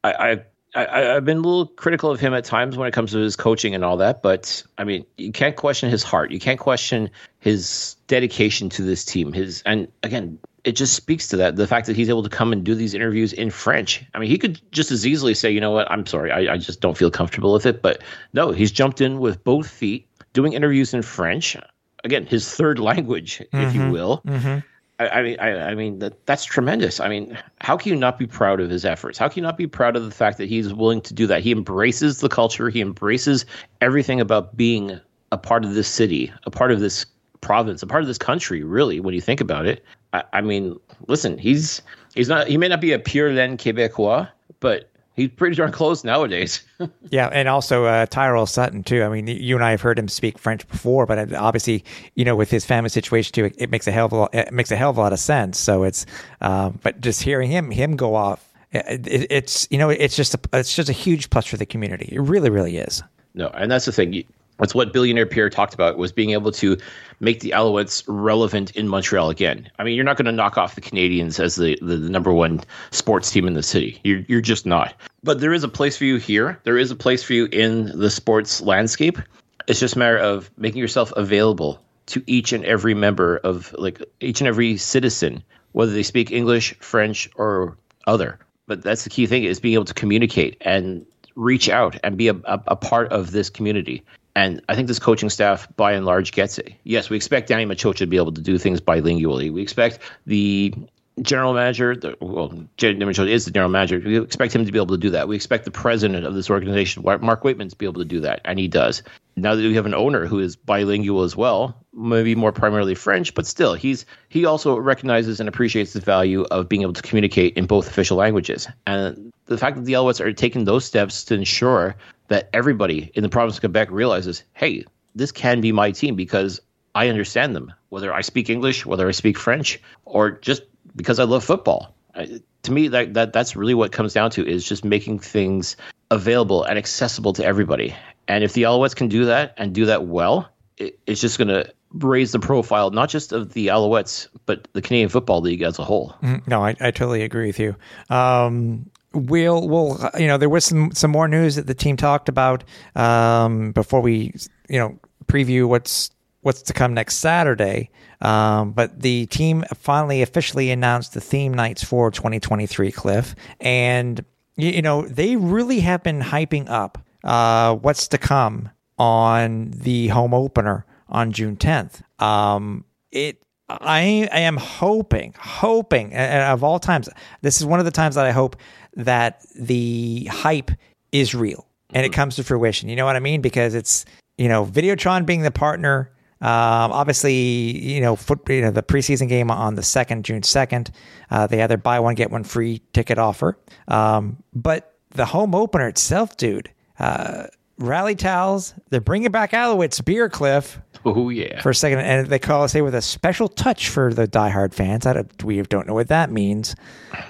Speaker 1: I, I I've been a little critical of him at times when it comes to his coaching and all that, but I mean, you can't question his heart. You can't question his dedication to this team. His and again, it just speaks to that the fact that he's able to come and do these interviews in French. I mean, he could just as easily say, you know what, I'm sorry, I, I just don't feel comfortable with it. But no, he's jumped in with both feet, doing interviews in French. Again, his third <laughs> language, if you mm-hmm. will. Mm-hmm. I, I mean, I, I mean that that's tremendous. I mean, how can you not be proud of his efforts? How can you not be proud of the fact that he's willing to do that? He embraces the culture. He embraces everything about being a part of this city, a part of this province, a part of this country. Really, when you think about it, I, I mean, listen, he's he's not. He may not be a pure laine Québécois, but he's pretty darn close nowadays. <laughs>
Speaker 2: Yeah, and also uh, Tyrell Sutton too. I mean, you and I have heard him speak French before, but uh, obviously, you know, with his family situation too, it, it makes a hell of a lot, it makes a hell of a lot of sense. So it's, um, but just hearing him him go off, it, it, it's you know, it's just a, it's just a huge plus for the community. It really, really is.
Speaker 1: No, and that's the thing. That's what billionaire Pierre talked about was being able to make the Alouettes relevant in Montreal again. I mean, you're not going to knock off the Canadiens as the, the, the number one sports team in the city. You're you're just not. But there is a place for you here. There is a place for you in the sports landscape. It's just a matter of making yourself available to each and every member of like each and every citizen, whether they speak English, French, or other. But that's the key thing is being able to communicate and reach out and be a, a, a part of this community. And I think this coaching staff, by and large, gets it. Yes, we expect Danny Maciocia to be able to do things bilingually. We expect the general manager, the, well, Danny Maciocia is the general manager. We expect him to be able to do that. We expect the president of this organization, Mark Weightman, to be able to do that, and he does. Now that we have an owner who is bilingual as well, maybe more primarily French, but still, he's he also recognizes and appreciates the value of being able to communicate in both official languages. And the fact that the Alouettes are taking those steps to ensure that everybody in the province of Quebec realizes, hey, this can be my team because I understand them, whether I speak English, whether I speak French, or just because I love football. I, to me, that, that that's really what comes down to is just making things available and accessible to everybody. And if the Alouettes can do that and do that well, it, it's just going to raise the profile not just of the Alouettes but the Canadian Football League as a whole.
Speaker 2: Mm, no, I, I totally agree with you. Um, we'll we'll you know there was some some more news that the team talked about um, before we you know preview what's what's to come next Saturday. Um, but the team finally officially announced the theme nights for 2023 Cliff, and you, you know they really have been hyping up uh, what's to come on the home opener on June 10th. Um, it I, I am hoping, hoping, and of all times, this is one of the times that I hope that the hype is real and it comes to fruition. You know what I mean? Because it's you know Videotron being the partner. Um, obviously, you know, foot, you know, the preseason game on the second, June second, uh, they had their buy one get one free ticket offer. Um, but the home opener itself, dude, uh, rally towels. They're bringing back Alouettes beer, Cliff.
Speaker 1: Oh yeah.
Speaker 2: For a second, and they call say with a special touch for the diehard fans. I don't, we don't know what that means,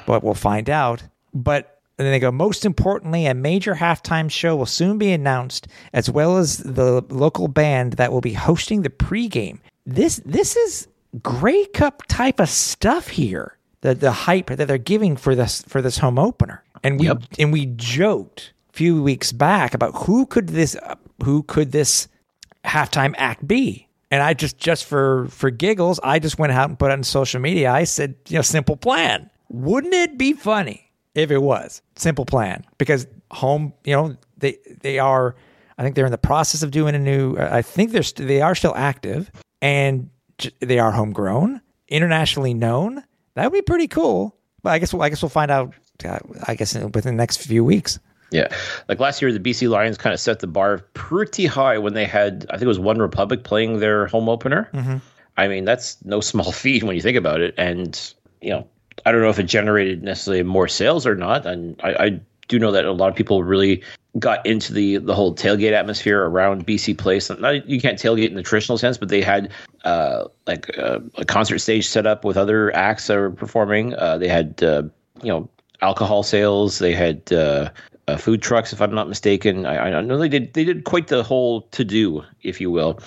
Speaker 2: but we'll find out. But and then they go, most importantly, a major halftime show will soon be announced, as well as the local band that will be hosting the pregame. This this is Grey Cup type of stuff here. The the hype that they're giving for this for this home opener. And we
Speaker 1: Yep.
Speaker 2: and we joked a few weeks back about who could this who could this halftime act be? And I just just for for giggles, I just went out and put it on social media. I said, you know, simple plan. Wouldn't it be funny if it was simple plan? Because home, you know, they they are. I think they're in the process of doing a new. I think they're st- they are still active and j- they are homegrown, internationally known. That would be pretty cool. But I guess we'll, I guess we'll find out. Uh, I guess within the next few weeks.
Speaker 1: Yeah. Like last year, the BC Lions kind of set the bar pretty high when they had, I think it was OneRepublic playing their home opener. I mean, that's no small <laughs> feat when you think about it. And, you know, I don't know if it generated necessarily more sales or not. And I, I do know that a lot of people really got into the the whole tailgate atmosphere around BC Place. Not, you can't tailgate in the traditional sense, but they had uh, like uh, a concert stage set up with other acts that were performing. Uh, they had, uh, you know, alcohol sales. They had uh, uh, food trucks, if I'm not mistaken. I, I know they did they did quite the whole to do, if you will,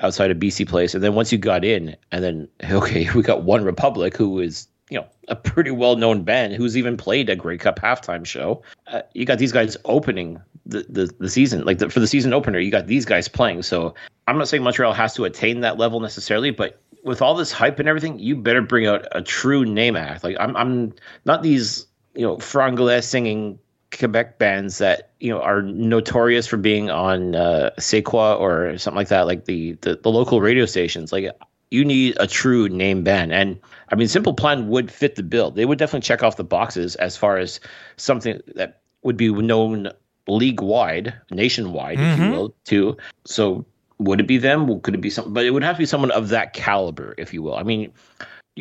Speaker 1: outside of BC Place. And then once you got in, and then <laughs> okay, we got OneRepublic, who is you know a pretty well known band who's even played a Grey Cup halftime show. Uh, you got these guys opening the the, the season, like the, for the season opener. You got these guys playing. So I'm not saying Montreal has to attain that level necessarily, but with all this hype and everything, you better bring out a true name act. Like I'm, I'm not these, you know, franglais singing Quebec bands that you know are notorious for being on uh, Sequa or something like that, like the, the the local radio stations. Like you need a true name band, and I mean, Simple Plan would fit the bill. They would definitely check off the boxes as far as something that would be known league wide, nationwide, if you mm-hmm. will, too. So would it be them? Could it be something? But it would have to be someone of that caliber, if you will. I mean,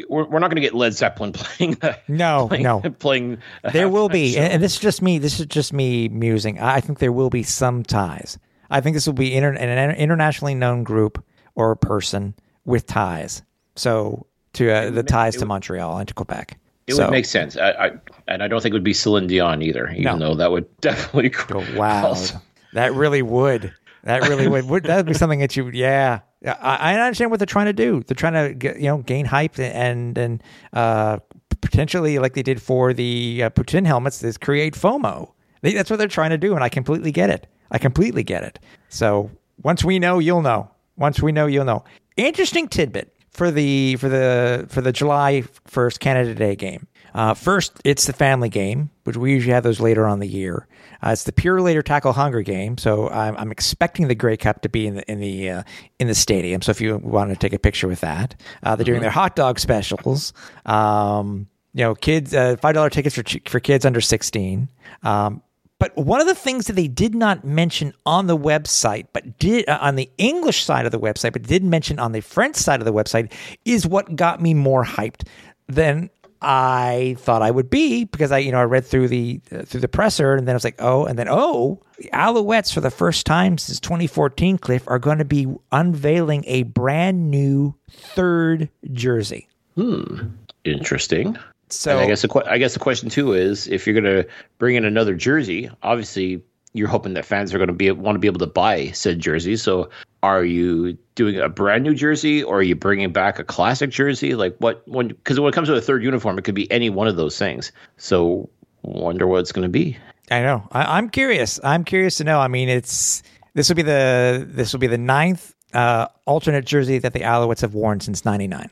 Speaker 1: we're, we're not going to get Led Zeppelin <laughs> playing. a-
Speaker 2: No, <laughs>
Speaker 1: playing,
Speaker 2: no. <laughs>
Speaker 1: playing. a
Speaker 2: There will be, and, and this is just me. This is just me musing. I I think there will be some ties. I think this will be inter, an internationally known group or person with ties. So to uh, the ties to Montreal and to Quebec.
Speaker 1: It
Speaker 2: so,
Speaker 1: would make sense. I, I and I don't think it would be Celine Dion either, even
Speaker 2: No.
Speaker 1: though that would <laughs> definitely.
Speaker 2: Oh, wow,
Speaker 1: also-
Speaker 2: that really would. That really would. would that would be something that you? Yeah, I, I understand what they're trying to do. They're trying to get you know gain hype and and uh, potentially like they did for the uh, Putin helmets is create FOMO. They, that's what they're trying to do, and I completely get it. I completely get it. So once we know, you'll know. Once we know, you'll know. Interesting tidbit for the for the for the July first Canada Day game. Uh, first, it's the family game, which we usually have those later on the year. Uh, it's the Purolator Tackle Hunger game, so I'm, I'm expecting the Grey Cup to be in the in the uh, in the stadium. So if you want to take a picture with that, uh, they're doing their hot dog specials. Um, you know, kids uh, five dollar tickets for ch- for kids under sixteen. Um, but one of the things that they did not mention on the website, but did uh, on the English side of the website, but did mention on the French side of the website, is what got me more hyped than I thought I would be because I, you know, I read through the uh, through the presser, and then I was like, oh, and then oh, the Alouettes for the first time since 2014, Cliff are going to be unveiling a brand new third jersey. Hmm.
Speaker 1: Interesting.
Speaker 2: So
Speaker 1: And I guess the I guess the question too is if you're going to bring in another jersey, obviously you're hoping that fans are going to be want to be able to buy said jersey. So are you doing a brand new jersey or are you bringing back a classic jersey? Like what when because when it comes to a third uniform, it could be any one of those things. So wonder what it's going to be.
Speaker 2: I know. I, I'm curious. I'm curious to know. I mean, it's this will be the this will be the ninth uh, alternate jersey that the Alouettes have worn since '99.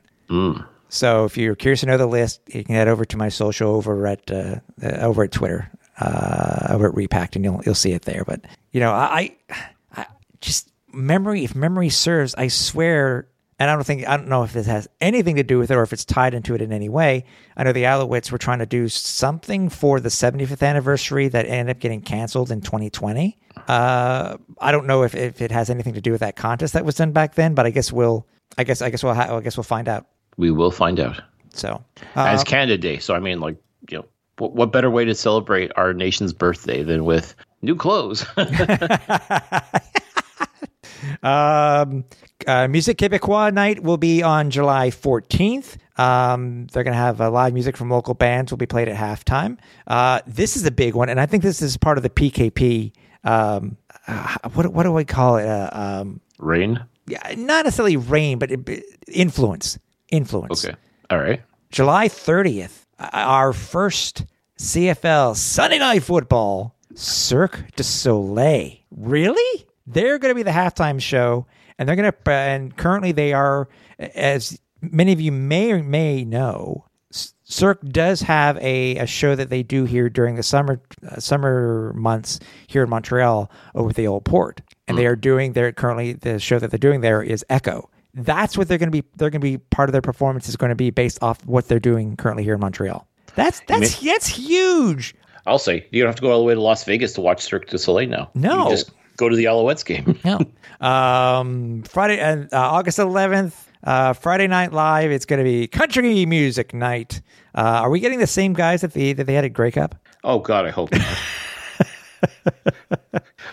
Speaker 2: So if you're curious to know the list, you can head over to my social over at uh, uh, over at Twitter, uh, over at Repacked, and you'll you'll see it there. But you know, I, I just memory. If memory serves, I swear. And I don't think I don't know if this has anything to do with it or if it's tied into it in any way. I know the Alouettes were trying to do something for the 75th anniversary that ended up getting canceled in 2020. Uh, I don't know if, if it has anything to do with that contest that was done back then, but I guess we'll I guess I guess we'll ha- I guess we'll find out.
Speaker 1: We will find out.
Speaker 2: So
Speaker 1: As
Speaker 2: uh,
Speaker 1: Canada Day. So I mean like, you know, what, what better way to celebrate our nation's birthday than with new clothes? <laughs> <laughs>
Speaker 2: Um, uh, Music Québécois night will be on July 14th. Um, they're going to have uh, live music from local bands will be played at halftime. Uh, this is a big one, and I think this is part of the PKP. Um, uh, what what do I call it? Uh, um,
Speaker 1: Rain.
Speaker 2: yeah, not necessarily rain, but it, influence. Influence.
Speaker 1: Okay. All right.
Speaker 2: July 30th, uh, our first CFL Sunday Night Football, Cirque du Soleil. Really? They're going to be the halftime show, and they're going to, and currently they are, as many of you may or may know, Cirque does have a, a show that they do here during the summer uh, summer months here in Montreal over at the Old Port, and they are doing their currently the show that they're doing there is Echo. That's what they're going to be. They're going to be part of their performance is going to be based off what they're doing currently here in Montreal. That's that's that's huge.
Speaker 1: I'll say you don't have to go all the way to Las Vegas to watch Cirque du Soleil now.
Speaker 2: No.
Speaker 1: You just go to the Alouettes game. <laughs>
Speaker 2: No. um, Friday and uh, August 11th, uh, Friday Night Live. It's going to be country music night. Uh, are we getting the same guys that the that they had at Grey Cup?
Speaker 1: oh God, I hope not. <laughs>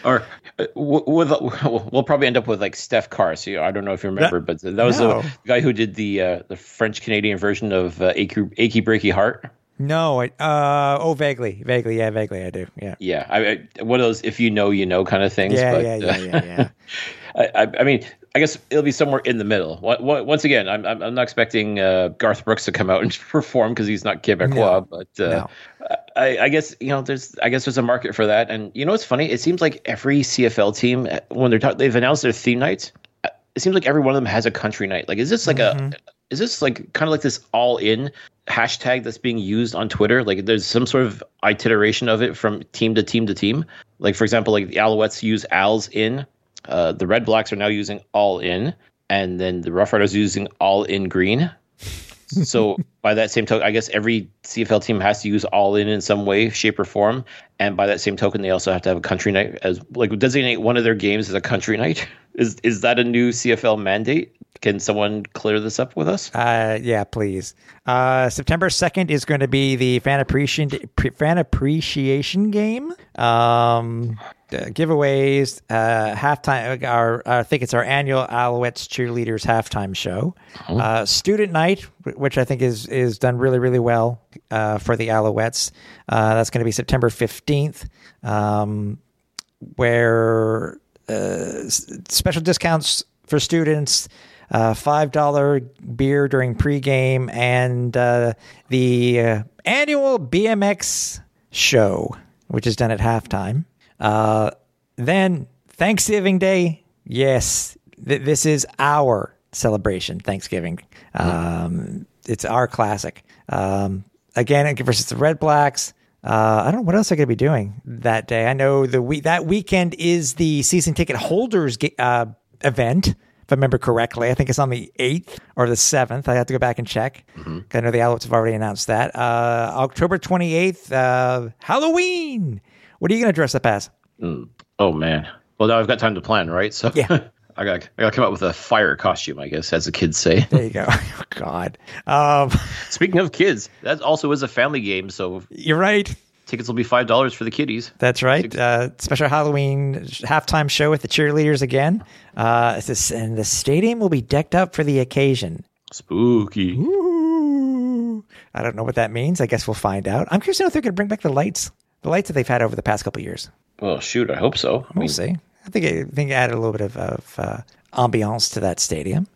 Speaker 1: or uh, with we'll probably end up with like Steph Carse. You know, I don't know if you remember, but that was
Speaker 2: No.
Speaker 1: the guy who did the uh, the French Canadian version of uh, Achy, Achy Breaky Heart.
Speaker 2: No. I, uh, oh, vaguely, vaguely. Yeah, vaguely. I do. Yeah.
Speaker 1: Yeah, I, I, one of those if you know, you know kind of things.
Speaker 2: Yeah,
Speaker 1: but,
Speaker 2: yeah, yeah, yeah, yeah. <laughs>
Speaker 1: I, I, I mean, I guess it'll be somewhere in the middle. What, what, once again, I'm, I'm I'm not expecting uh, Garth Brooks to come out and <laughs> perform because he's not Quebecois.
Speaker 2: No.
Speaker 1: But uh,
Speaker 2: No.
Speaker 1: I, I guess you know, there's I guess there's a market for that. And you know what's funny? It seems like every CFL team uh, when they're talk- they've announced their theme nights, uh, it seems like every one of them has a country night. Like, is this like a is this like kind of like this all in hashtag that's being used on Twitter? Like, there's some sort of iteration of it from team to team to team. Like, for example, like the Alouettes use Al's in. Uh, the Redblacks are now using all in, and then the Roughriders using all in green. So by that same token, I guess every CFL team has to use all in in some way, shape, or form. And by that same token, they also have to have a country night as like designate one of their games as a country night. <laughs> Is is that a new CFL mandate? Can someone clear this up with us?
Speaker 2: Uh, yeah, please. Uh, September 2nd is going to be the fan appreciation fan appreciation game. Um, uh, giveaways, uh, halftime. Our, I think it's our annual Alouettes cheerleaders halftime show. Uh, student night, which I think is is done really really well uh, for the Alouettes. Uh, that's going to be September 15th. Um, where uh, special discounts for students, uh, five dollar beer during pregame, and uh, the uh, annual BMX show, which is done at halftime. Uh, then Thanksgiving Day, yes, th- this is our celebration. Thanksgiving, um, it's our classic. Um, again, versus the Redblacks. Uh, I don't know what else I could be doing that day. I know the week that weekend is the season ticket holders uh, event. If I remember correctly, I think it's on the eighth or the seventh. I have to go back and check. 'Cause I know the Alouettes have already announced that. Uh, October twenty eighth, uh, Halloween. What are you going to dress up as?
Speaker 1: Oh man. Well, now I've got time to plan, right? So
Speaker 2: Yeah. <laughs>
Speaker 1: I got I got to come up with a fire costume, I guess, as the kids say.
Speaker 2: There you go. <laughs> Oh, God. Um, <laughs>
Speaker 1: Speaking of kids, that also is a family game, so
Speaker 2: you're right.
Speaker 1: tickets will be five dollars for the kiddies.
Speaker 2: That's right. Uh, special Halloween halftime show with the cheerleaders again. Uh, this, and the stadium will be decked up for the occasion.
Speaker 1: Spooky.
Speaker 2: Ooh. I don't know what that means. I guess we'll find out. I'm curious to know if they're going to bring back the lights, the lights that they've had over the past couple of years.
Speaker 1: Well, shoot, I hope so. I
Speaker 2: We'll
Speaker 1: mean,
Speaker 2: see. I think it, I think it added a little bit of, of uh, ambiance to that stadium.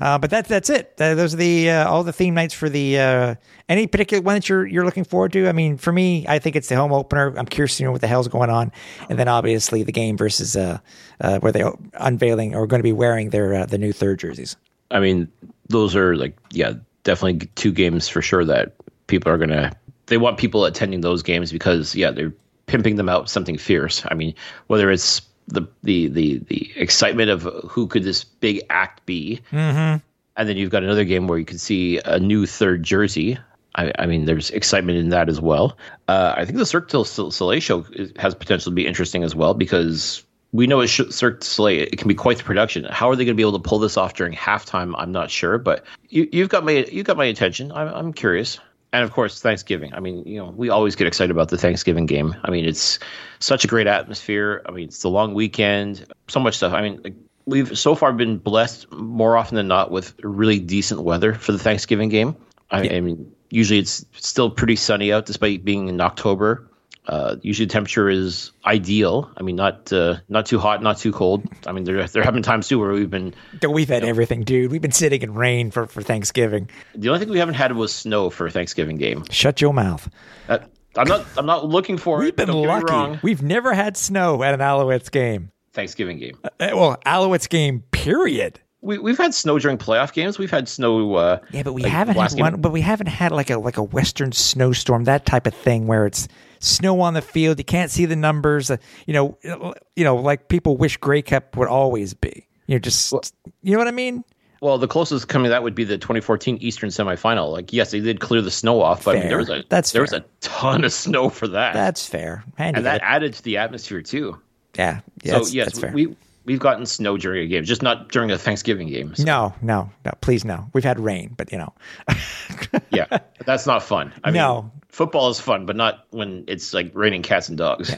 Speaker 2: Uh, but that's that's it. Those are the uh, all the theme nights for the uh, any particular one that you're you're looking forward to. I mean, for me, I think it's the home opener. I'm curious to know what the hell's going on, and then obviously the game versus uh, uh, where they're unveiling or going to be wearing their uh, the new third jerseys.
Speaker 1: I mean, those are like, yeah, definitely two games for sure that people are gonna. They want people attending those games because, yeah, they're pimping them out something fierce. I mean, whether it's the the the the excitement of who could this big act be, mm-hmm. and then you've got another game where you can see a new third jersey. I, I mean, there's excitement in that as well. Uh, I think the Cirque du Soleil show has potential to be interesting as well because we know it's Cirque du Soleil. It can be quite the production. How are they going to be able to pull this off during halftime? I'm not sure, but you, you've got my you got my attention. I'm, I'm curious. And of course, Thanksgiving. I mean, you know, we always get excited about the Thanksgiving game. I mean, it's such a great atmosphere. I mean, it's the long weekend, so much stuff. I mean, like, we've so far been blessed more often than not with really decent weather for the Thanksgiving game. I, I mean, usually it's still pretty sunny out despite being in October. Uh, usually the temperature is ideal. I mean, not uh, not too hot, not too cold. I mean, there there have been times too where we've been.
Speaker 2: We've had everything, dude. We've been sitting in rain for, for Thanksgiving.
Speaker 1: The only thing we haven't had was snow for Thanksgiving game.
Speaker 2: Shut your mouth.
Speaker 1: Uh, I'm not I'm not looking for
Speaker 2: We've
Speaker 1: it.
Speaker 2: been
Speaker 1: get me
Speaker 2: lucky.
Speaker 1: wrong.
Speaker 2: We've never had snow at an Alouettes game.
Speaker 1: Thanksgiving game.
Speaker 2: Uh, well, Alouettes game, period.
Speaker 1: We we've had snow during playoff games. We've had snow. Uh,
Speaker 2: Yeah, but we
Speaker 1: like
Speaker 2: haven't had
Speaker 1: game-
Speaker 2: one. But we haven't had like a like a western snowstorm, that type of thing, where it's snow on the field. You can't see the numbers. Uh, you know, you know, like people wish Grey Cup would always be. You know, just you know what I mean.
Speaker 1: Well, the closest coming to that would be the 2014 Eastern semifinal. Like, yes, they did clear the snow off, but I mean, there was a
Speaker 2: That's
Speaker 1: there was a ton of snow for that,
Speaker 2: That's fair. And,
Speaker 1: and that
Speaker 2: gotta-
Speaker 1: added to the atmosphere too.
Speaker 2: yeah, yeah,
Speaker 1: so
Speaker 2: that's,
Speaker 1: yes,
Speaker 2: that's fair.
Speaker 1: we we've gotten snow during a game, just not during a Thanksgiving game. So,
Speaker 2: no, no, no. Please, no. We've had rain, but you know, <laughs>
Speaker 1: yeah, that's not fun. I
Speaker 2: No.
Speaker 1: mean, football is fun, but not when it's like raining cats and dogs.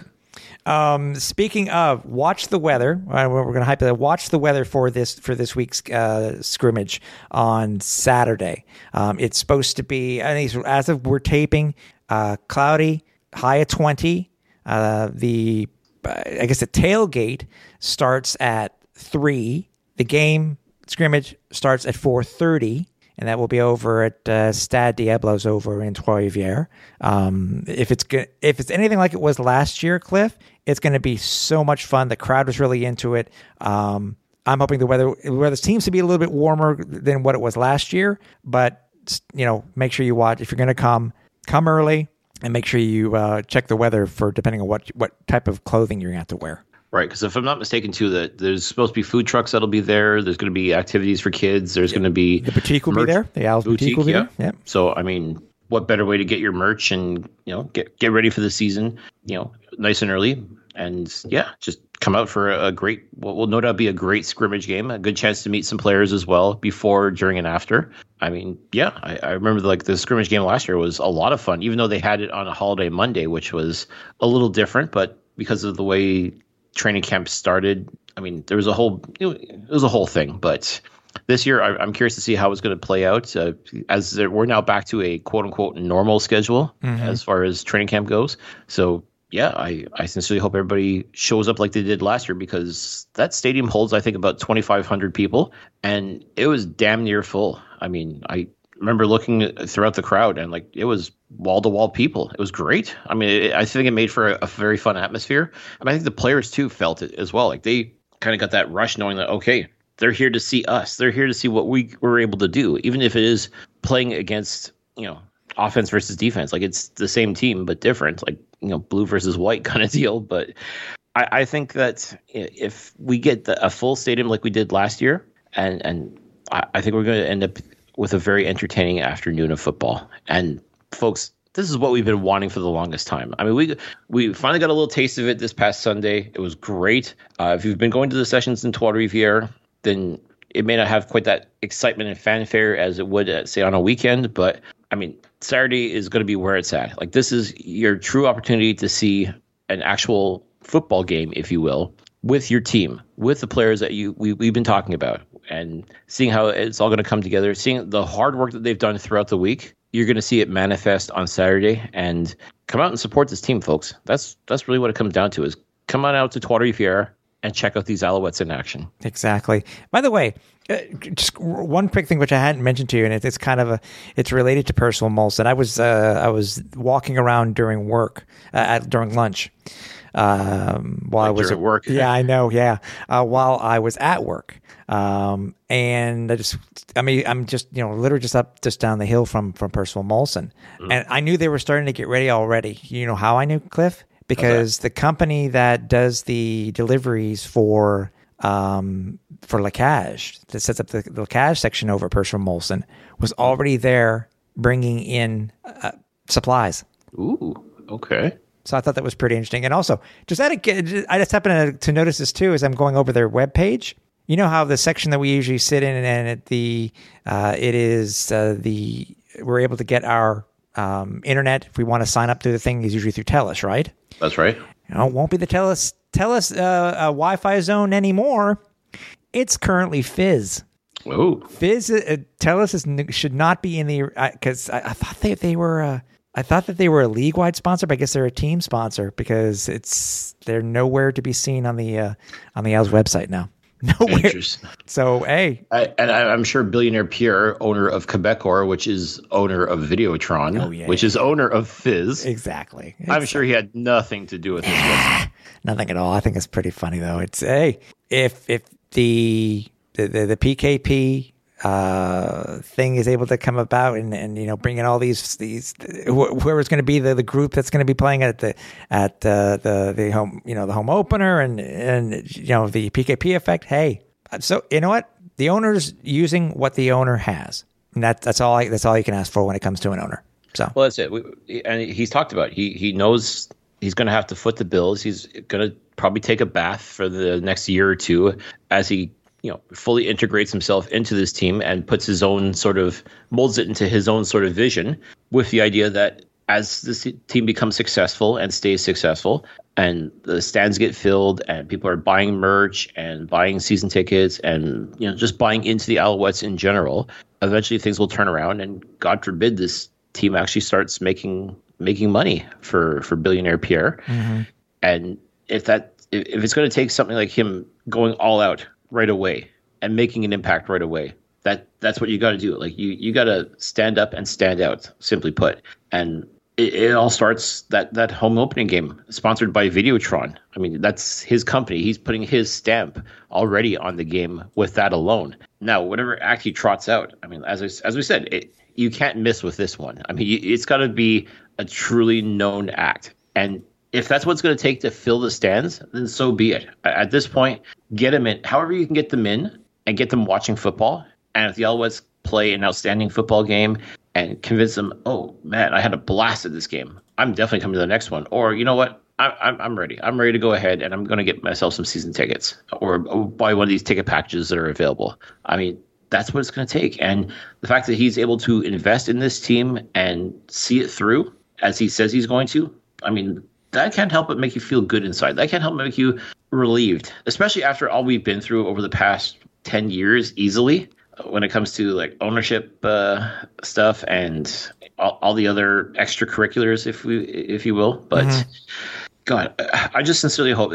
Speaker 2: Um, speaking of, watch the weather. We're going to hype it. Watch the weather for this for this week's uh, scrimmage on Saturday. Um, it's supposed to be. I think as of we're taping, uh, cloudy, high of twenty. Uh, the I guess the tailgate starts at three. The game scrimmage starts at four thirty and that will be over at uh, Stade Diablos over in Trois-Rivières. Um, if it's if it's anything like it was last year, Cliff, it's going to be so much fun. The crowd was really into it. Um, I'm hoping the weather weather seems to be a little bit warmer than what it was last year, but you know, make sure you watch if you're going to come, come early and make sure you uh, check the weather for depending on what what type of clothing you're going to have to wear.
Speaker 1: Right, because if I'm not mistaken, too, that there's supposed to be food trucks that'll be there. There's going to be activities for kids. There's going to be
Speaker 2: The boutique will
Speaker 1: merch-
Speaker 2: be there. The Al's boutique, will be
Speaker 1: yeah.
Speaker 2: there. Yep.
Speaker 1: So I mean, what better way to get your merch and you know get get ready for the season? You know, nice and early, and yeah, just come out for a, a great. What will no doubt be a great scrimmage game. A good chance to meet some players as well before, during, and after. I mean, yeah, I, I remember like the scrimmage game last year was a lot of fun, even though they had it on a holiday Monday, which was a little different, but because of the way training camp started. I mean, there was a whole it was a whole thing, but this year I, I'm curious to see how it's going to play out. Uh, as there, we're now back to a quote unquote normal schedule as far as training camp goes. So yeah, I, I sincerely hope everybody shows up like they did last year because that stadium holds I think about 2,500 people, and it was damn near full. I mean, I remember looking throughout the crowd and like it was wall to wall people. It was great. I mean, it, I think it made for a, a very fun atmosphere. And I think the players too felt it as well. Like they kind of got that rush knowing that, okay, they're here to see us. They're here to see what we were able to do, even if it is playing against, you know, offense versus defense. Like it's the same team, but different, like, you know, blue versus white <laughs> kind of deal. But I, I think that if we get the, a full stadium like we did last year, and, and I, I think we're going to end up with a very entertaining afternoon of football. And folks, this is what we've been wanting for the longest time. I mean, we we finally got a little taste of it this past Sunday. It was great. Uh, if you've been going to the sessions in Trois Rivières, then it may not have quite that excitement and fanfare as it would, uh, say, on a weekend. But I mean, Saturday is going to be where it's at. Like this is your true opportunity to see an actual football game, if you will, with your team, with the players that you we, we've been talking about, and seeing how it's all going to come together. Seeing the hard work that they've done throughout the week, you're going to see it manifest on Saturday. And come out and support this team, folks. That's that's really what it comes down to. Is come on out to Trois-Rivières and check out these Alouettes in action.
Speaker 2: Exactly. By the way, uh, just one quick thing which I hadn't mentioned to you, and it, it's kind of a it's related to Percival Molson. I was uh, I was walking around during work uh, at, during lunch um, while
Speaker 1: Like
Speaker 2: I was
Speaker 1: at work.
Speaker 2: Yeah, I know. Yeah, uh, while I was at work, um, and I just I mean I'm just you know literally just up just down the hill from from Percival Molson,
Speaker 1: Mm.
Speaker 2: and I knew they were starting to get ready already. You know how I knew Cliff because the company that does the deliveries for um, for Lacage that sets up the, the Lacage section over Percival Molson was already there bringing in uh, supplies.
Speaker 1: Ooh, okay.
Speaker 2: So I thought that was pretty interesting. And also, just out of, I just happened to, to notice this too as I'm going over their webpage. You know how the section that we usually sit in and at the uh, it is uh, the we're able to get our um, internet if we want to sign up through the thing is usually through Telus, right?
Speaker 1: That's right.
Speaker 2: You know, it won't be the Telus Telus uh, uh, Wi-Fi zone anymore. It's currently Fizz.
Speaker 1: Oh,
Speaker 2: Fizz uh, Telus is, should not be in the because I, I thought they they were uh, I thought that they were a league wide sponsor, but I guess they're a team sponsor because it's they're nowhere to be seen on the uh, on the Owls website now. <laughs> Nowhere. So hey,
Speaker 1: I, and I, I'm sure billionaire Pierre, owner of Quebecor, which is owner of Videotron,
Speaker 2: Oh, yeah,
Speaker 1: which is owner of Fizz.
Speaker 2: exactly.
Speaker 1: I'm sure he had nothing to do with this.
Speaker 2: Nothing at all. I think it's pretty funny though. It's hey, if if the the the, the PKP uh, thing is able to come about and, and you know bring in all these these wh- whoever's going to be the, the group that's going to be playing at the at uh, the the home you know the home opener and and you know the PKP effect. Hey, so you know what the owner's using what the owner has. And that, that's all I, that's all you can ask for when it comes to an owner. So
Speaker 1: Well, that's it. We, and he's talked about it. he he knows he's going to have to foot the bills. He's going to probably take a bath for the next year or two as he you know fully integrates himself into this team and puts his own sort of molds it into his own sort of vision with the idea that as this team becomes successful and stays successful and the stands get filled and people are buying merch and buying season tickets and you know just buying into the Alouettes in general eventually things will turn around and god forbid this team actually starts making making money for for billionaire Pierre. Mm-hmm. And if that if if it's going to take something like him going all out right away and making an impact right away that that's what you got to do like you you got to stand up and stand out simply put and it, it all starts that that home opening game sponsored by Videotron. I mean, that's his company. He's putting his stamp already on the game with that alone. Now, whatever act he trots out, I mean, as I, as we said, it, you can't miss with this one. I mean, it's got to be a truly known act, and if that's what's going to take to fill the stands, then so be it. At this point, get them in. However, you can get them in and get them watching football. And if the Alouettes play an outstanding football game and convince them, oh man, I had a blast at this game. I'm definitely coming to the next one. Or you know what? I'm I'm ready. I'm ready to go ahead and I'm going to get myself some season tickets or buy one of these ticket packages that are available. I mean, that's what it's going to take. And the fact that he's able to invest in this team and see it through as he says he's going to, I mean, that can't help but make you feel good inside. That can't help but make you relieved, especially after all we've been through over the past 10 years easily when it comes to like ownership uh, stuff and all, all the other extracurriculars, if we, if you will. But God, I just sincerely hope,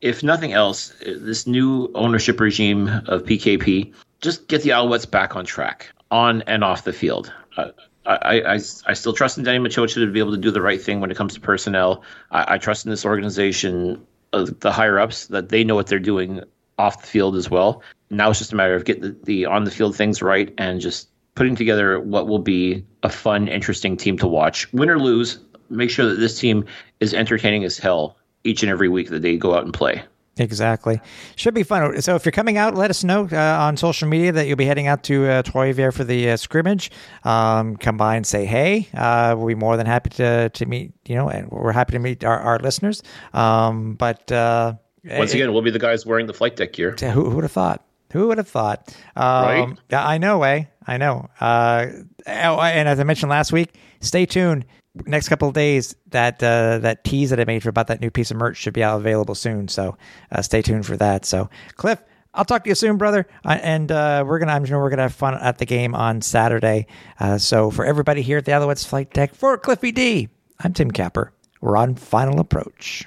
Speaker 1: if nothing else, this new ownership regime of PKP just get the Alouettes back on track, on and off the field. Uh, I, I, I still trust in Danny Maciocia to be able to do the right thing when it comes to personnel. I, I trust in this organization, uh, the higher ups, that they know what they're doing off the field as well. Now it's just a matter of getting the, the on the field things right and just putting together what will be a fun, interesting team to watch. Win or lose, make sure that this team is entertaining as hell each and every week that they go out and play.
Speaker 2: Exactly. Should be fun. So if you're coming out, let us know uh, on social media that you'll be heading out to uh, Trois-Rivières for the uh, scrimmage. Um, come by and say hey. Uh, we'll be more than happy to to meet. You know, and we're happy to meet our, our listeners. Um, but uh,
Speaker 1: Once again, we'll be the guys wearing the flight deck gear.
Speaker 2: who who would have thought? Who would have thought? Um,
Speaker 1: Right?
Speaker 2: I know, eh? I know. Uh, oh, and as I mentioned last week, stay tuned. Next couple of days, that uh, that tease that I made for about that new piece of merch should be out available soon. So uh, stay tuned for that. So Cliff, I'll talk to you soon, brother. Uh, and uh, we're gonna, I'm sure we're gonna have fun at the game on Saturday. Uh, so for everybody here at the Alouettes Flight Deck, for Cliffy D, I'm Tim Capper. We're on final approach.